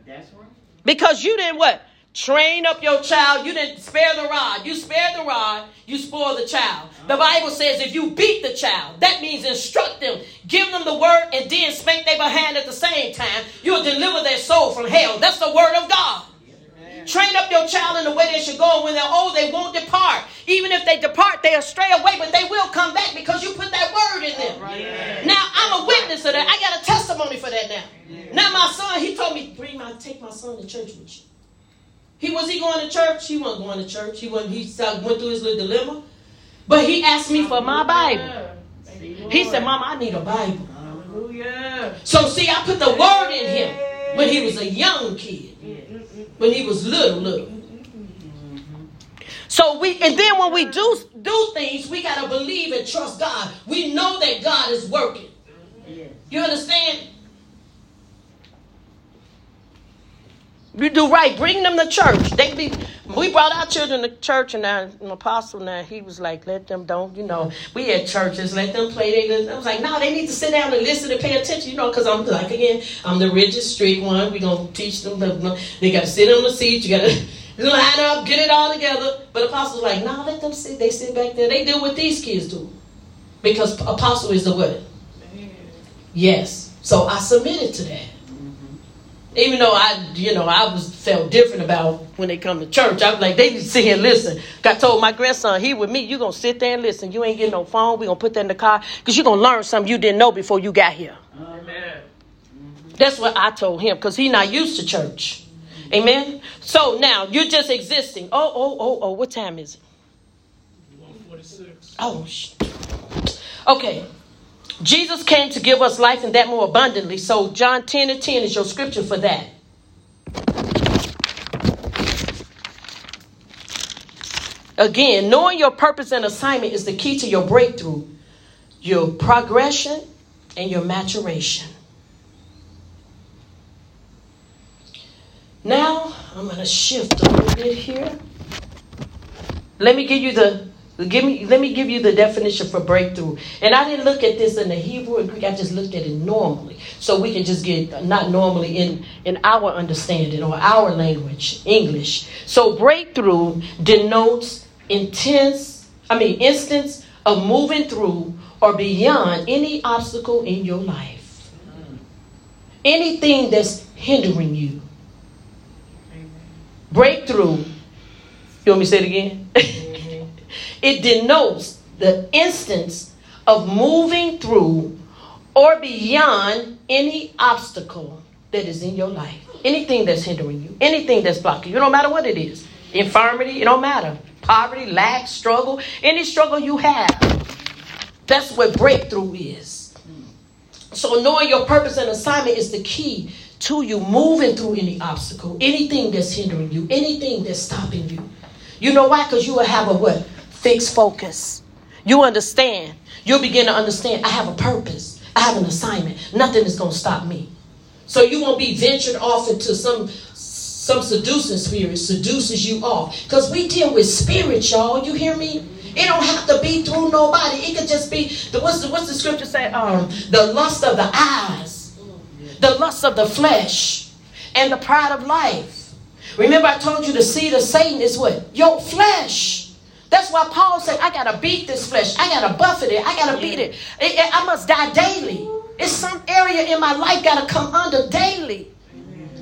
That's right. Because you didn't what? Train up your child. You didn't spare the rod. You spare the rod, you spoil the child. The uh-huh. Bible says if you beat the child, that means instruct them, give them the word, and then spank their behind at the same time. You'll deliver their soul from hell. That's the word of God. Train up your child in the way they should go, and when they're old, they won't depart. Even if they depart, they'll stray away, but they will come back because you put that word in them. Now I'm a witness of that. I got a testimony for that now. Now my son, he told me, bring my take my son to church with you. He was he going to church? He wasn't going to church. He wasn't. He started- went through his little dilemma, but he asked me for my Bible. He said, "Mama, I need a Bible." Hallelujah. So see, I put the word in him when he was a young kid, when he was little, little. So we, and then when we do do things, we gotta believe and trust God. We know that God is working. You understand? You do right. Bring them to church. They be. We brought our children to church, and our an apostle now he was like, "Let them don't." You know, we had churches. Let them play. They. I was like, "No, they need to sit down and listen and pay attention." You know, because I'm like again, I'm the rigid, strict one. We gonna teach them. The, they got to sit on the seat. You got to (laughs) line up, get it all together. But apostles like, "No, let them sit. They sit back there. They do what these kids do, because apostle is the what? Yes. So I submitted to that. Even though I, you know, I was felt different about when they come to church. I was like, they need to sit here and listen. I told my grandson, he with me, you gonna sit there and listen. You ain't getting no phone. We gonna put that in the car because you gonna learn something you didn't know before you got here. Amen. That's what I told him because he not used to church. Amen. So now you're just existing. Oh, oh, oh, oh. What time is it? 146. Oh, sh- okay. Jesus came to give us life and that more abundantly. So John 10 and 10 is your scripture for that. Again, knowing your purpose and assignment is the key to your breakthrough, your progression, and your maturation. Now, I'm gonna shift a little bit here. Let me give you the give me let me give you the definition for breakthrough. And I didn't look at this in the Hebrew and Greek. I just looked at it normally, so we can just get not normally in in our understanding or our language, English. So breakthrough denotes intense. I mean, instance of moving through or beyond any obstacle in your life. Anything that's hindering you. Breakthrough. You want me to say it again? (laughs) it denotes the instance of moving through or beyond any obstacle that is in your life. Anything that's hindering you, anything that's blocking you, no matter what it is. Infirmity, it don't matter. Poverty, lack, struggle, any struggle you have. That's what breakthrough is. So knowing your purpose and assignment is the key to you moving through any obstacle, anything that's hindering you, anything that's stopping you. You know why? Because you will have a what? Fixed focus. You understand. You'll begin to understand. I have a purpose. I have an assignment. Nothing is going to stop me. So you won't be ventured off into some some seducing spirit seduces you off. Because we deal with spirits, y'all. You hear me? It don't have to be through nobody. It could just be the what's the what's the scripture say? Um, the lust of the eyes, the lust of the flesh, and the pride of life. Remember, I told you the seed of Satan is what? Your flesh. That's why Paul said, I gotta beat this flesh. I gotta buffet it. I gotta beat it. it, it I must die daily. It's some area in my life gotta come under daily.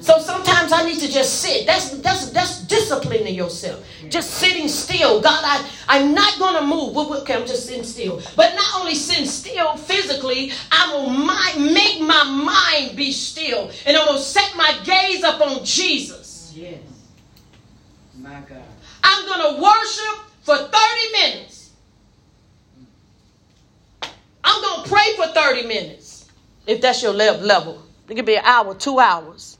So sometimes I need to just sit. That's that's that's disciplining yourself. Just sitting still. God, I, I'm not gonna move. Okay, I'm just sitting still. But not only sitting still physically, I will my, make my mind be still. And I'm gonna set my gaze up on Jesus. Yes. My God. I'm gonna worship for 30 minutes. I'm gonna pray for 30 minutes. If that's your level. It could be an hour, two hours.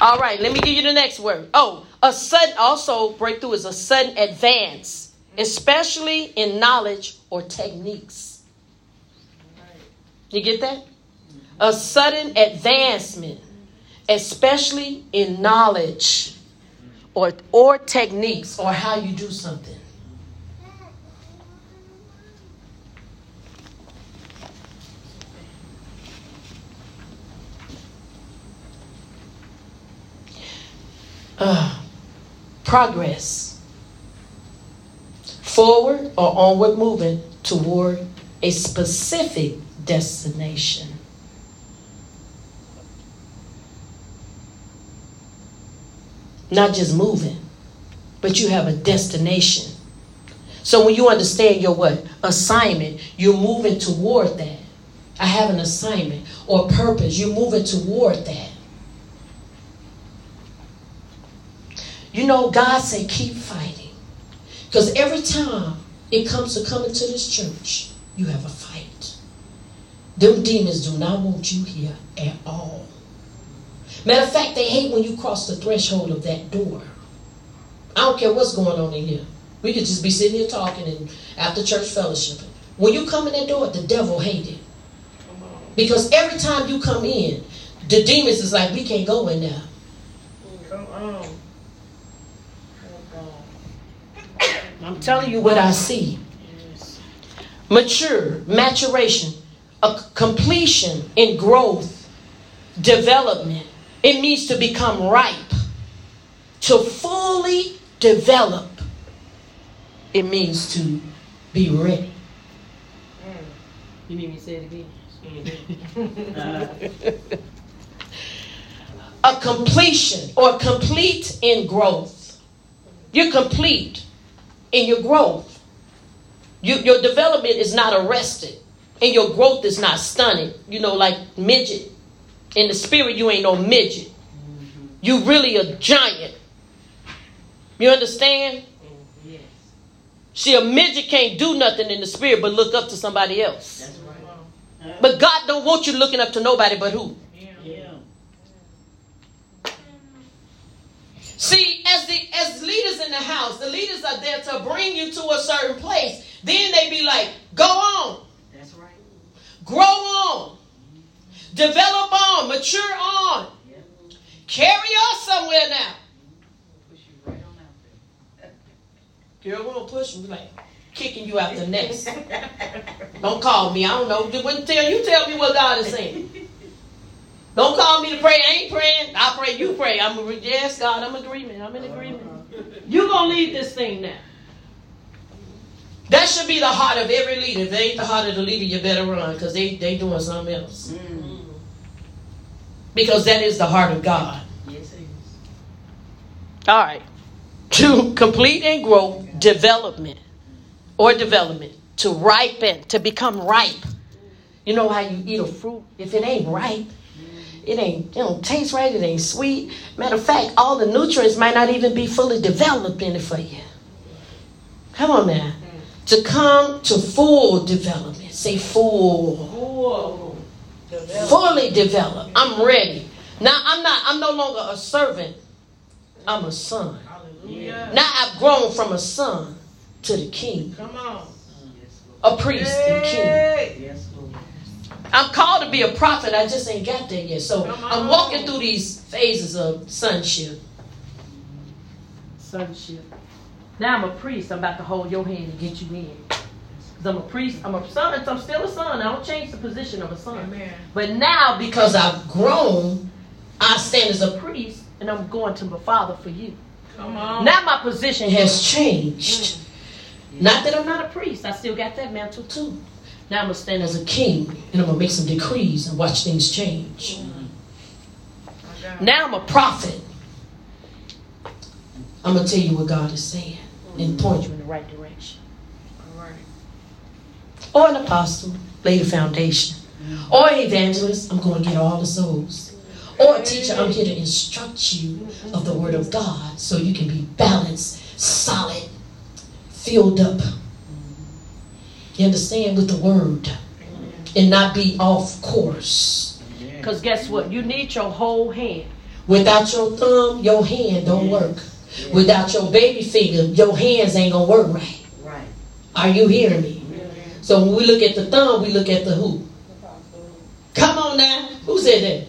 All right, let me give you the next word. Oh, a sudden, also, breakthrough is a sudden advance, especially in knowledge or techniques. You get that? A sudden advancement, especially in knowledge or, or techniques or how you do something. uh, progress, forward or onward movement toward a specific destination. Not just moving, but you have a destination. So when you understand your what assignment, you're moving toward that. I have an assignment or purpose. You're moving toward that. You know, God said, keep fighting. Because every time it comes to coming to this church, you have a fight. Them demons do not want you here at all. Matter of fact, they hate when you cross the threshold of that door. I don't care what's going on in here. We could just be sitting here talking and after church fellowship. When you come in that door, the devil hates it. Because every time you come in, the demons is like, we can't go in there. Come on. I'm telling you what I see. Mature, maturation, a completion in growth, development. It means to become ripe, to fully develop. It means to be ready. You need me to say it again? (laughs) a completion or complete in growth. You're complete in your growth. You, your development is not arrested, and your growth is not stunted. You know, like midget. In the spirit, you ain't no midget. You really a giant. You understand? Yes. See, a midget can't do nothing in the spirit but look up to somebody else. That's right. But God don't want you looking up to nobody but who? Yeah. See, as the as leaders in the house, the leaders are there to bring you to a certain place. Then they be like, go on, That's right. grow on, develop on, mature on. Carry on somewhere now. Girl, we don't push you like kicking you out the nest. don't call me. I don't know. Wouldn't tell you tell me what God is saying. Don't call me to pray. I ain't praying. I pray. You pray. I'm a yes, God. I'm agreement. I'm in agreement. You gonna lead this thing now. That should be the heart of every leader. If they ain't the heart of the leader, you better run because they they doing something else. Because that is the heart of God. Yes, it is. All right. To complete and grow development or development, to ripen, to become ripe. You know how you eat a fruit? If it ain't ripe, it ain't, it don't taste right, it ain't sweet. Matter of fact, all the nutrients might not even be fully developed in it for you. Come on now. Mm. To come to full development. Say full. Whoa. Fully developed. I'm ready. Now I'm not, I'm no longer a servant. I'm a son. Hallelujah. Now I've grown from a son to the king, Come on. a priest and king. Yes, Lord. I'm called to be a prophet. I just ain't got there yet. So I'm walking through these phases of sonship. sonship. Now I'm a priest. I'm about to hold your hand and get you in. I'm a priest. I'm a son. I'm still a son. I don't change the position of a son. Amen. But now, because I've grown, I stand as a priest and I'm going to my father for you. Come on. Now my position has changed. Mm. Not that I'm not a priest. I still got that mantle too. Now I'm going to stand as a king and I'm going to make some decrees and watch things change. Mm. God. Now I'm a prophet. I'm going to tell you what God is saying and point you in the right direction. All right. Or an apostle, lay the foundation. Or an evangelist, I'm going to get all the souls. Or a teacher, I'm here to instruct you of the word of God so you can be balanced, solid, filled up. You understand with the word and not be off course. Because guess what? You need your whole hand. Without your thumb, your hand don't work. Without your baby finger, your hands ain't gonna work right. Right. Are you hearing me? So when we look at the thumb, we look at the who? Come on now. Who said that?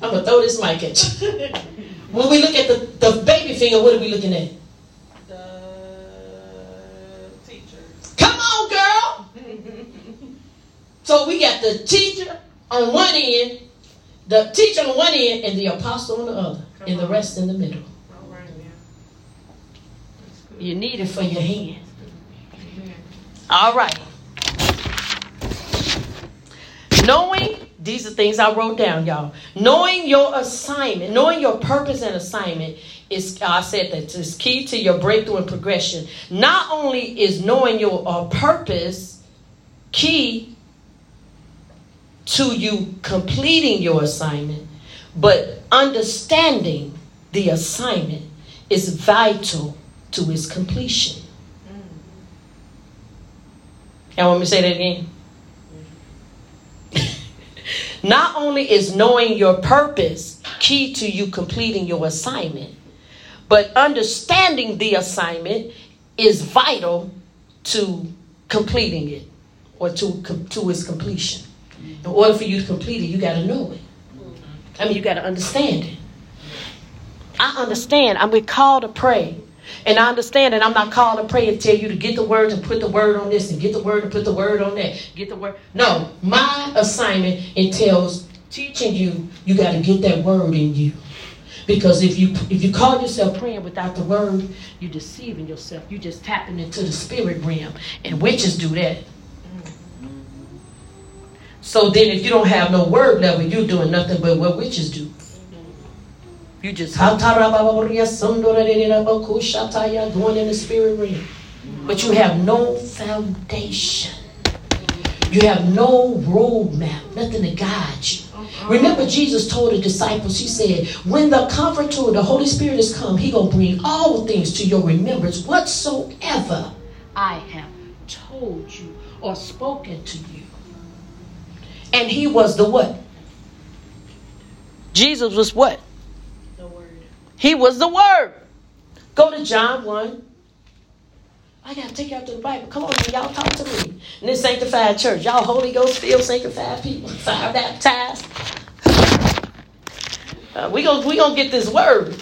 I'm gonna throw this mic at you. (laughs) when we look at the, the baby finger, what are we looking at? The teacher. Come on, girl. so we got the teacher on one end, the teacher on one end, and the apostle on the other, and the rest in the middle. Right, yeah. You need it for your hand. All right. Knowing, these are things I wrote down, y'all. Knowing your assignment, knowing your purpose and assignment is, I said that, is key to your breakthrough and progression. Not only is knowing your uh, purpose key to you completing your assignment, but understanding the assignment is vital to its completion. Y'all want me to say that again? (laughs) Not only is knowing your purpose key to you completing your assignment, but understanding the assignment is vital to completing it or to, to its completion. In order for you to complete it, you got to know it. I mean, you got to understand it. I understand. I'm called to pray. And I understand that I'm not called to pray and tell you to get the word and put the word on this and get the word and put the word on that. Get the word. No, my assignment entails teaching you. You got to get that word in you. Because if you if you call yourself praying without the word, you're deceiving yourself. You're just tapping into the spirit realm. And witches do that. So then if you don't have no word level, you're doing nothing but what witches do. You just going in the spirit realm. But you have no foundation. You have no roadmap, nothing to guide you. Uh-huh. Remember, Jesus told the disciples, He said, When the Comforter, the Holy Spirit is come, He gonna bring all things to your remembrance, whatsoever I have told you or spoken to you. And He was the what? Jesus was what? He was the Word. Go to John 1. I gotta take y'all to the Bible. Come on, y'all talk to me. And this sanctified church, y'all Holy Ghost filled sanctified people, (laughs) fire baptized. Uh, we gonna we gonna get this word.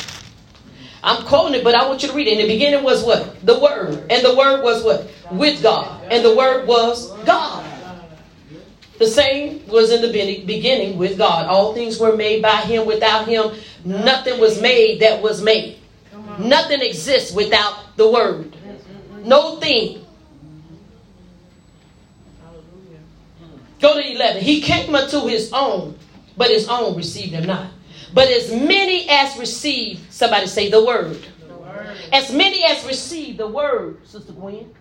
I'm quoting it, but I want you to read it. In the beginning was what? The word. And the word was what? With God. And the word was God. The same was in the beginning with God. All things were made by him. Without him, nothing was made that was made. Nothing exists without the word. No thing. Go to 11. He came unto his own, but his own received him not. But as many as received, somebody say the word. As many as received the word, Sister Gwen.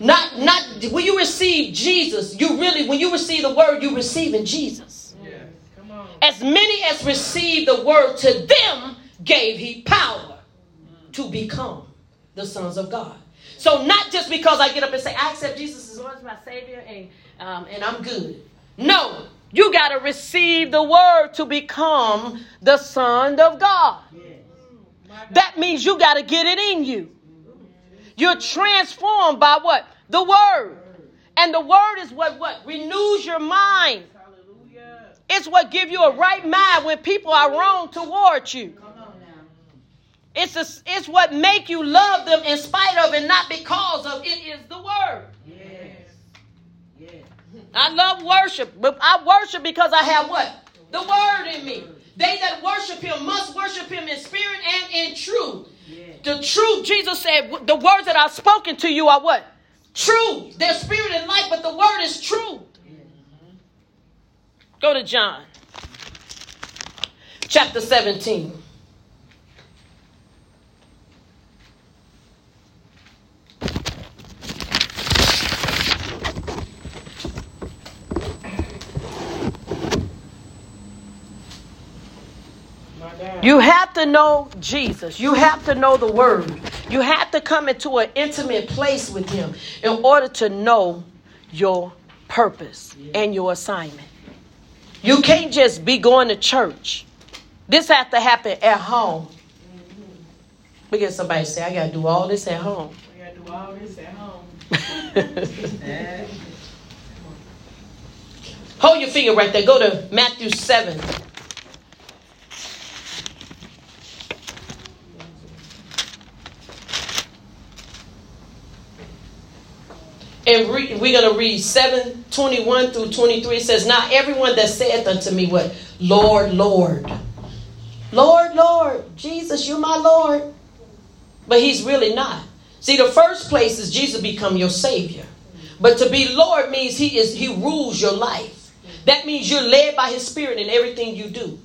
Not, not when you receive Jesus, you really, when you receive the word, you receiving Jesus. As many as received the word, to them gave he power to become the sons of God. So not just because I get up and say, I accept Jesus as Lord as my Savior and, um, and I'm good. No, you got to receive the word to become the son of God. That means you got to get it in you. You're transformed by what? The word. And the word is what what renews your mind. It's what give you a right mind when people are wrong towards you. It's a, it's what make you love them in spite of and not because of. It is the word. yes I love worship, but I worship because I have what? The word in me. They that worship him must worship him in spirit and in truth. The truth, Jesus said, the words that I've spoken to you are what? True. They're spirit and life, but the word is true. Go to John chapter 17. You have to know Jesus. You have to know the Word. You have to come into an intimate place with Him in order to know your purpose and your assignment. You can't just be going to church. This has to happen at home. We get somebody say, I got to do all this at home. I got to do all this at home. (laughs) Hold your finger right there. Go to Matthew 7. And re- we're going to read 7 21 through 23. It says, Not everyone that saith unto me, What? Lord, Lord. Lord, Lord. Jesus, you're my Lord. But he's really not. See, the first place is Jesus become your Savior. But to be Lord means he is he rules your life. That means you're led by his spirit in everything you do.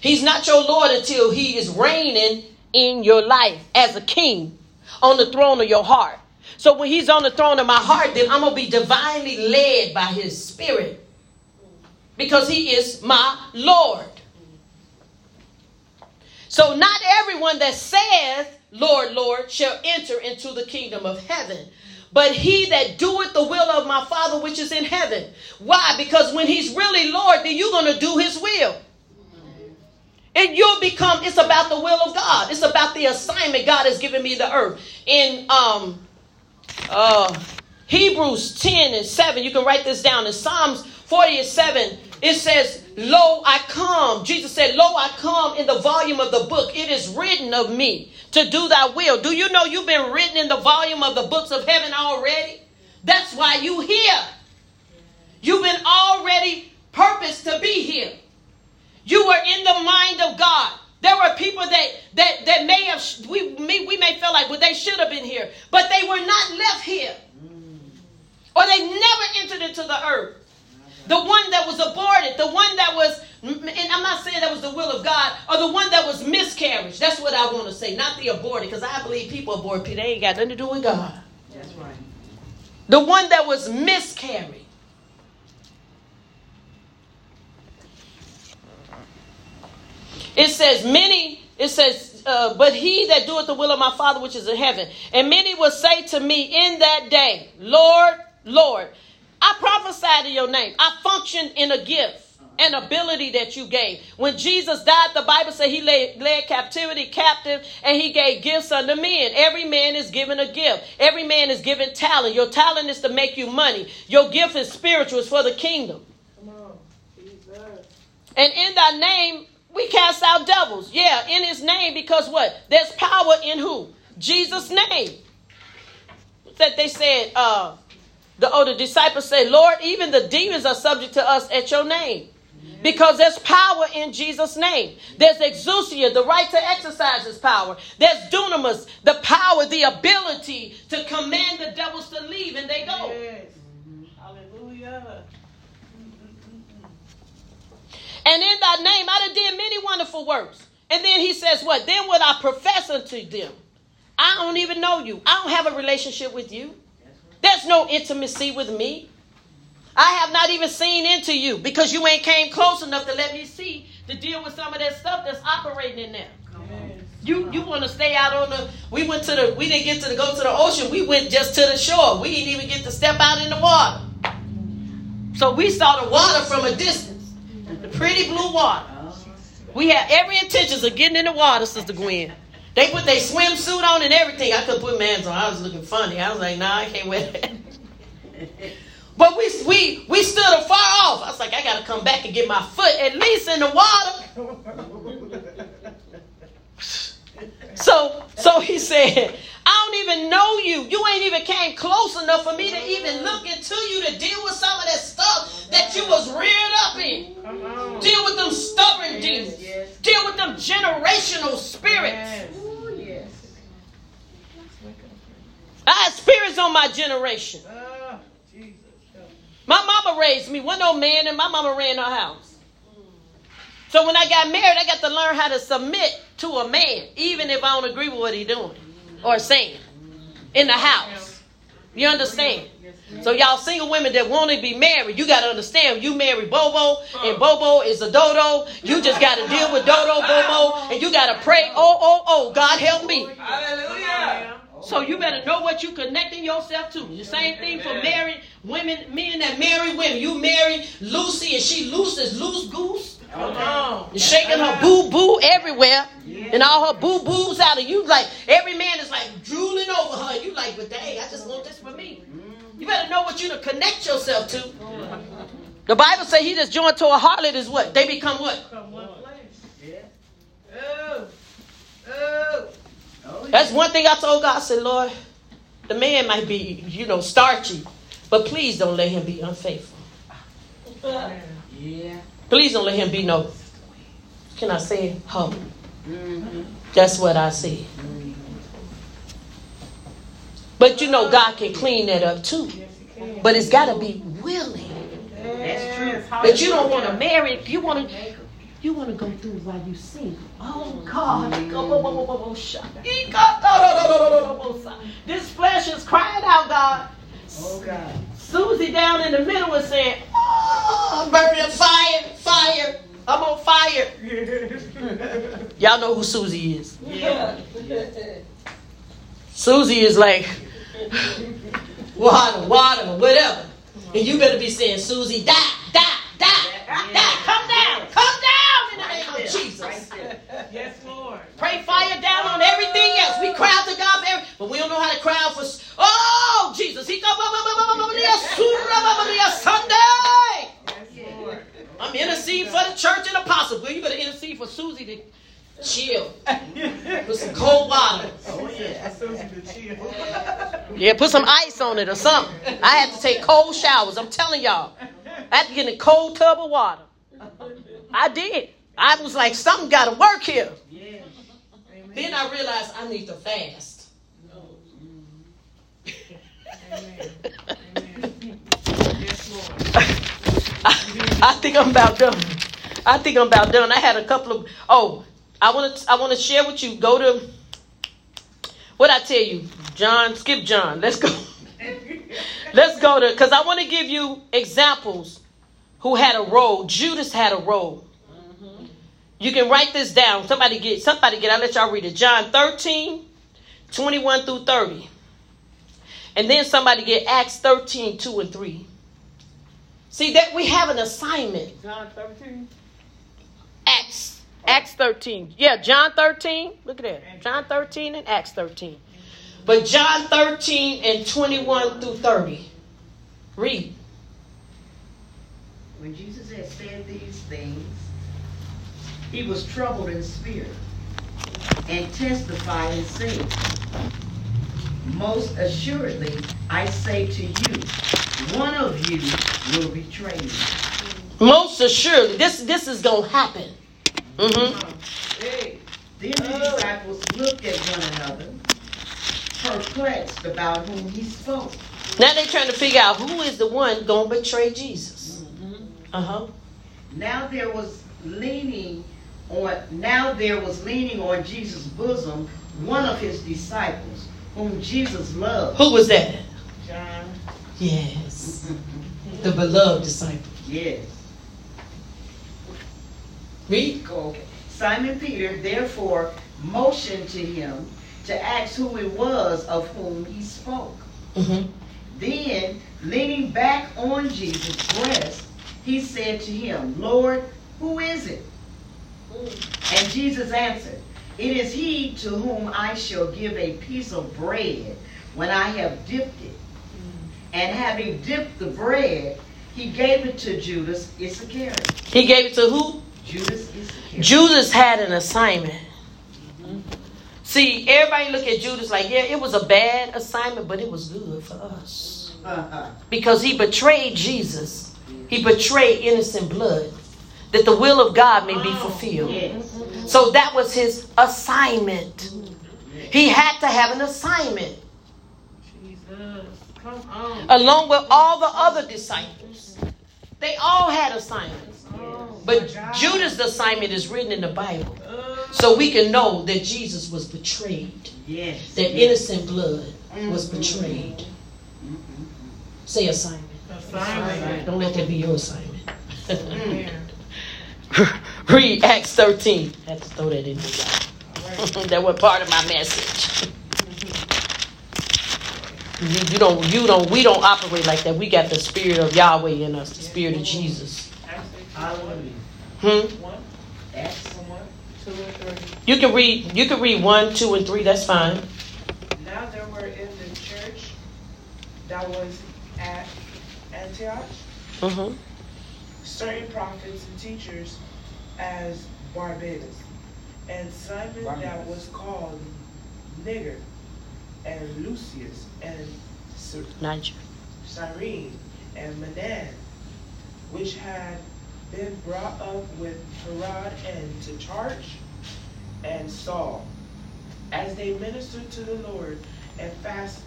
He's not your Lord until he is reigning in your life as a king on the throne of your heart. So when he's on the throne of my heart, then I'm going to be divinely led by his spirit because he is my Lord. So not everyone that says, Lord, Lord, shall enter into the kingdom of heaven. But he that doeth the will of my Father which is in heaven. Why? Because when he's really Lord, then you're going to do his will. And you'll become, it's about the will of God. It's about the assignment God has given me the earth. In um, uh, Hebrews 10 and 7, you can write this down. In Psalms 40 and 7, it says, Lo, I come. Jesus said, Lo, I come in the volume of the book. It is written of me to do thy will. Do you know you've been written in the volume of the books of heaven already? That's why you here. You've been already purposed to be here. You were in the mind of God. There were people that that that may have we we, we may feel like well they should have been here, but they were not left here, or they never entered into the earth. The one that was aborted, the one that was, and I'm not saying that was the will of God, or the one that was miscarriage. That's what I want to say, not the aborted, because I believe people abort people. They ain't got nothing to do with God. That's right. The one that was miscarried. It says, many, it says, uh, but he that doeth the will of my Father which is in heaven. And many will say to me in that day, Lord, Lord, I prophesied in your name. I functioned in a gift. and ability that you gave. When Jesus died, the Bible said he led, led captivity captive and he gave gifts unto men. Every man is given a gift. Every man is given talent. Your talent is to make you money. Your gift is spiritual, it's for the kingdom. And in thy name, we cast out devils. Yeah, in his name, because what? There's power in who? Jesus' name. That they said, uh, the, oh, the disciples said, Lord, even the demons are subject to us at your name. Because there's power in Jesus' name. There's exousia, the right to exercise his power. There's dunamis, the power, the ability to command the devils to leave, and they go. Yes. Hallelujah. And in thy name I done did many wonderful works. And then he says, What? Then would I profess unto them? I don't even know you. I don't have a relationship with you. There's no intimacy with me. I have not even seen into you because you ain't came close enough to let me see to deal with some of that stuff that's operating in there. You you want to stay out on the? We went to the. We didn't get to the, go to the ocean. We went just to the shore. We didn't even get to step out in the water. So we saw the water from a distance, the pretty blue water. We had every intentions of getting in the water, Sister Gwen. They put their swimsuit on and everything. I couldn't put mans on. I was looking funny. I was like, nah, I can't wear that. (laughs) But we we we stood afar off. I was like, I gotta come back and get my foot at least in the water. (laughs) So so he said, I don't even know you. You ain't even came close enough for me to even look into you to deal with some of that stuff that you was reared up in. Deal with them stubborn demons. Deal with them generational spirits. I had spirits on my generation. My mama raised me. One old man and my mama ran her house. So when I got married, I got to learn how to submit to a man, even if I don't agree with what he doing or saying in the house. You understand? So y'all single women that want to be married, you got to understand. You marry Bobo, and Bobo is a dodo. You just got to deal with Dodo Bobo, and you got to pray. Oh, oh, oh, God help me. Hallelujah. So you better know what you connecting yourself to. The same thing for married women, men that marry women. You marry Lucy and she loose as loose goose. Come on. And shaking her boo boo everywhere. And all her boo boos out of you. Like every man is like drooling over her. You like, but dang, I just want this for me. You better know what you to connect yourself to. The Bible say he that's joined to a harlot is what? They become what? Come one place. Yeah. Oh. Oh. Oh, That's one thing I told God. I said, Lord, the man might be, you know, starchy, but please don't let him be unfaithful. Yeah. Please don't let him be no, can I say it? Humble. Mm-hmm. That's what I said. But you know, God can clean that up too. But it's got to be willing. That's true. But you don't want to marry. You want to. You want to go through while you sing. Oh God! This flesh is crying out, God. Oh, God. Susie down in the middle was saying, "Oh, I'm burning up fire, fire. I'm on fire." (laughs) Y'all know who Susie is. Yeah. Susie is like (laughs) water, water, whatever. And you better be saying, Susie, die, die, die, die, come down, come down in the name of Jesus. Yes, Lord. Pray fire down on everything else. We cry out to God for every, but we don't know how to cry out for. Oh, Jesus! He come Sunday. Yes, Lord. I'm interceding for the church and apostle. Well, you better intercede for Susie to chill with some cold water. Oh, yeah. Susie the chill. Yeah, put some ice on it or something. I had to take cold showers. I'm telling y'all. I had to get in a cold tub of water. I did. I was like, something got to work here. Yeah. Then I realized I need to fast. I, (laughs) I think I'm about done. I think I'm about done. I had a couple of. Oh, I want to. I want to share with you. Go to. What I tell you, John. Skip John. Let's go. (laughs) Let's go to because I want to give you examples who had a role. Judas had a role. Mm-hmm. You can write this down. Somebody get somebody get. I'll let y'all read it. John 13, 21 through 30. And then somebody get Acts 13, 2 and 3. See that we have an assignment. John 13. Acts. Acts 13. Yeah, John 13. Look at that. John 13 and Acts 13. But John 13 and 21 through 30. Read. When Jesus had said these things, he was troubled in spirit and testified and said, Most assuredly, I say to you, one of you will betray me. Most assuredly, this this is gonna happen. Mm-hmm. Hey. Then the disciples looked at one another, perplexed about whom he spoke. Now they're trying to figure out who is the one gonna betray Jesus. Uh huh. Now there was leaning on now there was leaning on Jesus' bosom one of his disciples, whom Jesus loved. Who was that? John. Yes, the beloved disciple. Yes. Read. Okay. Simon Peter therefore motioned to him to ask who it was of whom he spoke. Mm-hmm. Then, leaning back on Jesus' breast, he said to him, Lord, who is it? And Jesus answered, It is he to whom I shall give a piece of bread when I have dipped it. And having dipped the bread, he gave it to Judas Iscariot. He gave it to who? Judas Iscariot. Judas had an assignment. See, everybody look at Judas like, yeah, it was a bad assignment, but it was good for us. Uh-huh. Because he betrayed Jesus. He betrayed innocent blood. That the will of God may be fulfilled. So that was his assignment. He had to have an assignment. Jesus. Come on. Along with all the other disciples. They all had assignments. Oh, But Judas' assignment is written in the Bible. So we can know that Jesus was betrayed. Yes. That innocent blood mm-hmm. was betrayed. Mm-hmm. Say assignment. assignment. Don't let that be your assignment. Mm. Amen. (laughs) Read Acts 13. I had to throw that in there. Right. (laughs) that was part of my message. You, you don't, you don't, we don't operate like that. We got the spirit of Yahweh in us, the spirit of Jesus. Hallelujah. Hmm? One, Acts from one, two, and three. You can read, you can read one, two, and three. That's fine. Now there were in the church that was at Antioch hmm certain prophets and teachers as Barnabas, and Simon that was called Niger, and Lucius, and Cy- Niger. Cyrene, and Manaen, which had been brought up with Herod and tetrarch, and Saul, as they ministered to the Lord and fasted.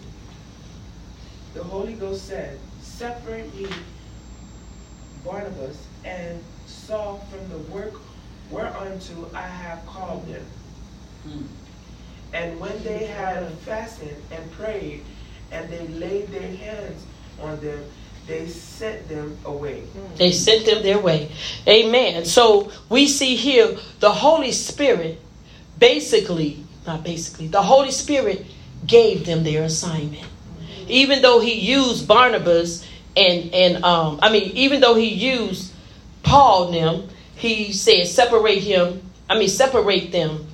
The Holy Ghost said, Separate me, Barnabas and Saul, from the work whereunto I have called them. Hmm. And when they had fasted and prayed, and they laid their hands on them, they sent them away. They sent them their way. Amen. So we see here the Holy Spirit basically, not basically, the Holy Spirit gave them their assignment. Even though he used Barnabas and and um I mean even though he used Paul and them, he said separate him, I mean separate them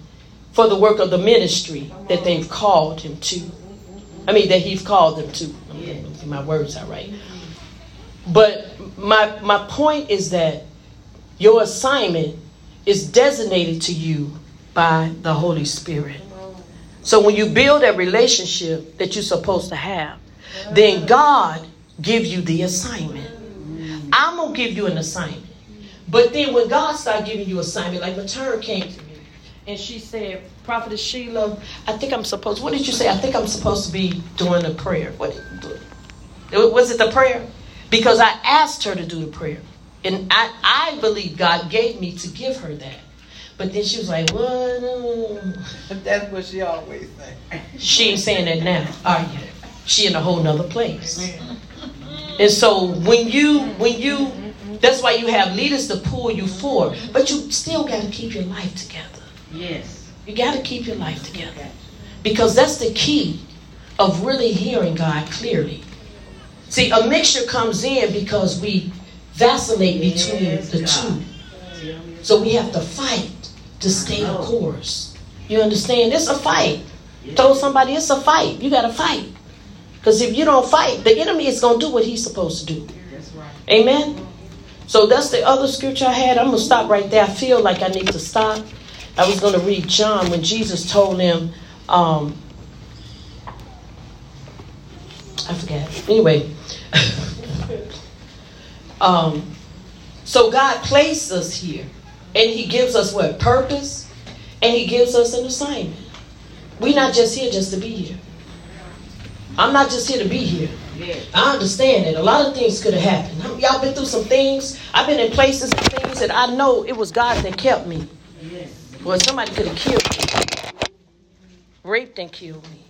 for the work of the ministry that they've called him to. I mean that he's called them to. My words out right. But my my point is that your assignment is designated to you by the Holy Spirit. So when you build a relationship that you're supposed to have, then God gives you the assignment. I'm gonna give you an assignment. But then when God started giving you assignment, like Matern came to me and she said, Prophetess Sheila, I think I'm supposed what did you say? I think I'm supposed to be doing the prayer. What was it the prayer? Because I asked her to do the prayer. And I, I believe God gave me to give her that. But then she was like, what? (laughs) That's what she always say. She ain't saying that now, are you? She in a whole nother place. And so when you when you that's why you have leaders to pull you forward. But you still gotta keep your life together. Yes. You gotta keep your life together. Because that's the key of really hearing God clearly. See, a mixture comes in because we vacillate between the two. So we have to fight to stay the course. You understand? It's a fight. Told somebody it's a fight. You got to fight. Because if you don't fight, the enemy is going to do what he's supposed to do. Amen? So that's the other scripture I had. I'm going to stop right there. I feel like I need to stop. I was going to read John when Jesus told him, um, I forget. Anyway. Um, so God placed us here. And He gives us what? Purpose. And He gives us an assignment. We're not just here just to be here. I'm not just here to be here. I understand that a lot of things could have happened. Y'all been through some things. I've been in places and things that I know it was God that kept me. Well, somebody could have killed me, raped and killed me.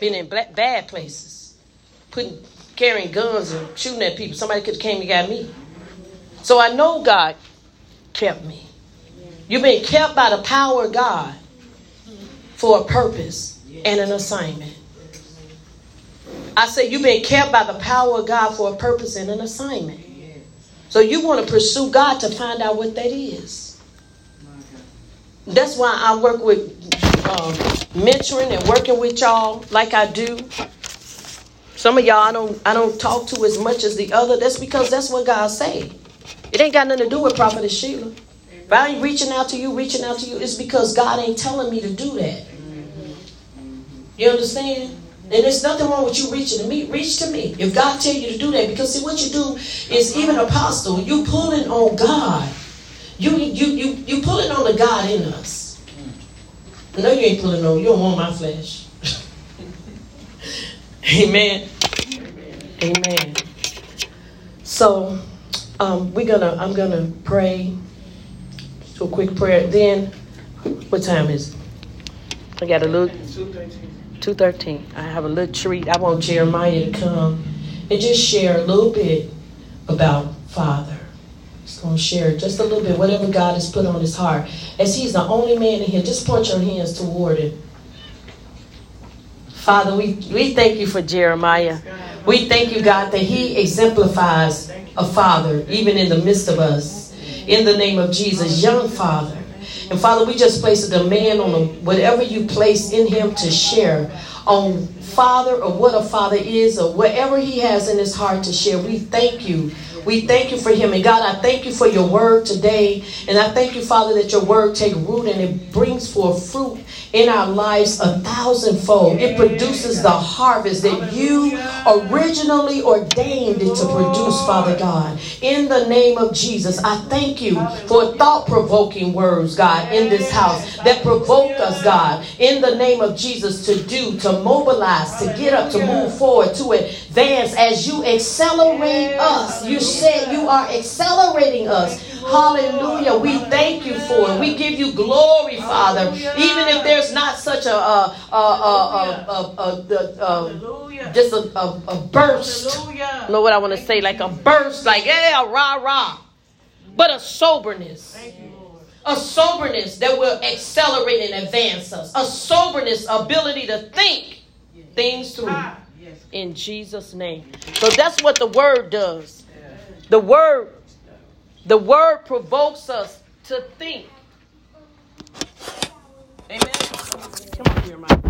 Been in black, bad places, putting carrying guns and shooting at people. Somebody could have came and got me. So I know God kept me. You've been kept by the power of God for a purpose and an assignment. I say you've been kept by the power of God for a purpose and an assignment. So you want to pursue God to find out what that is. That's why I work with um, mentoring and working with y'all like I do. Some of y'all I don't I don't talk to as much as the other. That's because that's what God say. It ain't got nothing to do with Prophetess Sheila. If I ain't reaching out to you, reaching out to you, it's because God ain't telling me to do that. You understand? And there's nothing wrong with you reaching to me. Reach to me. If God tell you to do that, because see what you do is even apostle, you pulling on God. You you you you pulling on the God in us. No, you ain't pulling on. You don't want my flesh. (laughs) Amen. Amen. So um, we're gonna I'm gonna pray. So a quick prayer. Then what time is it? I got a little 213. I have a little treat. I want Jeremiah to come and just share a little bit about Father. He's going to share just a little bit, whatever God has put on his heart. As he's the only man in here, just point your hands toward him. Father, we, we thank you for Jeremiah. We thank you, God, that he exemplifies a father, even in the midst of us. In the name of Jesus, young father. And Father, we just place a demand on whatever you place in him to share on Father or what a father is or whatever he has in his heart to share. We thank you. We thank you for him. And God, I thank you for your word today. And I thank you, Father, that your word take root and it brings forth fruit in our lives a thousandfold. It produces the harvest that you originally ordained it to produce, Father God. In the name of Jesus, I thank you for thought provoking words, God, in this house that provoke us, God, in the name of Jesus to do, to mobilize, to get up, to move forward, to advance as you accelerate us. You said you are accelerating us. Hallelujah. We thank you for it. We give you glory, Father. Even if there's not such a, a, a, a, a um, just a, a, a burst. You know what I want to say? Like a burst, like, yeah, rah, rah. But a soberness. A soberness that will accelerate and advance us. A soberness, ability to think things through. In Jesus' name. So that's what the word does. The word the word provokes us to think. Amen. Come on here, Mike.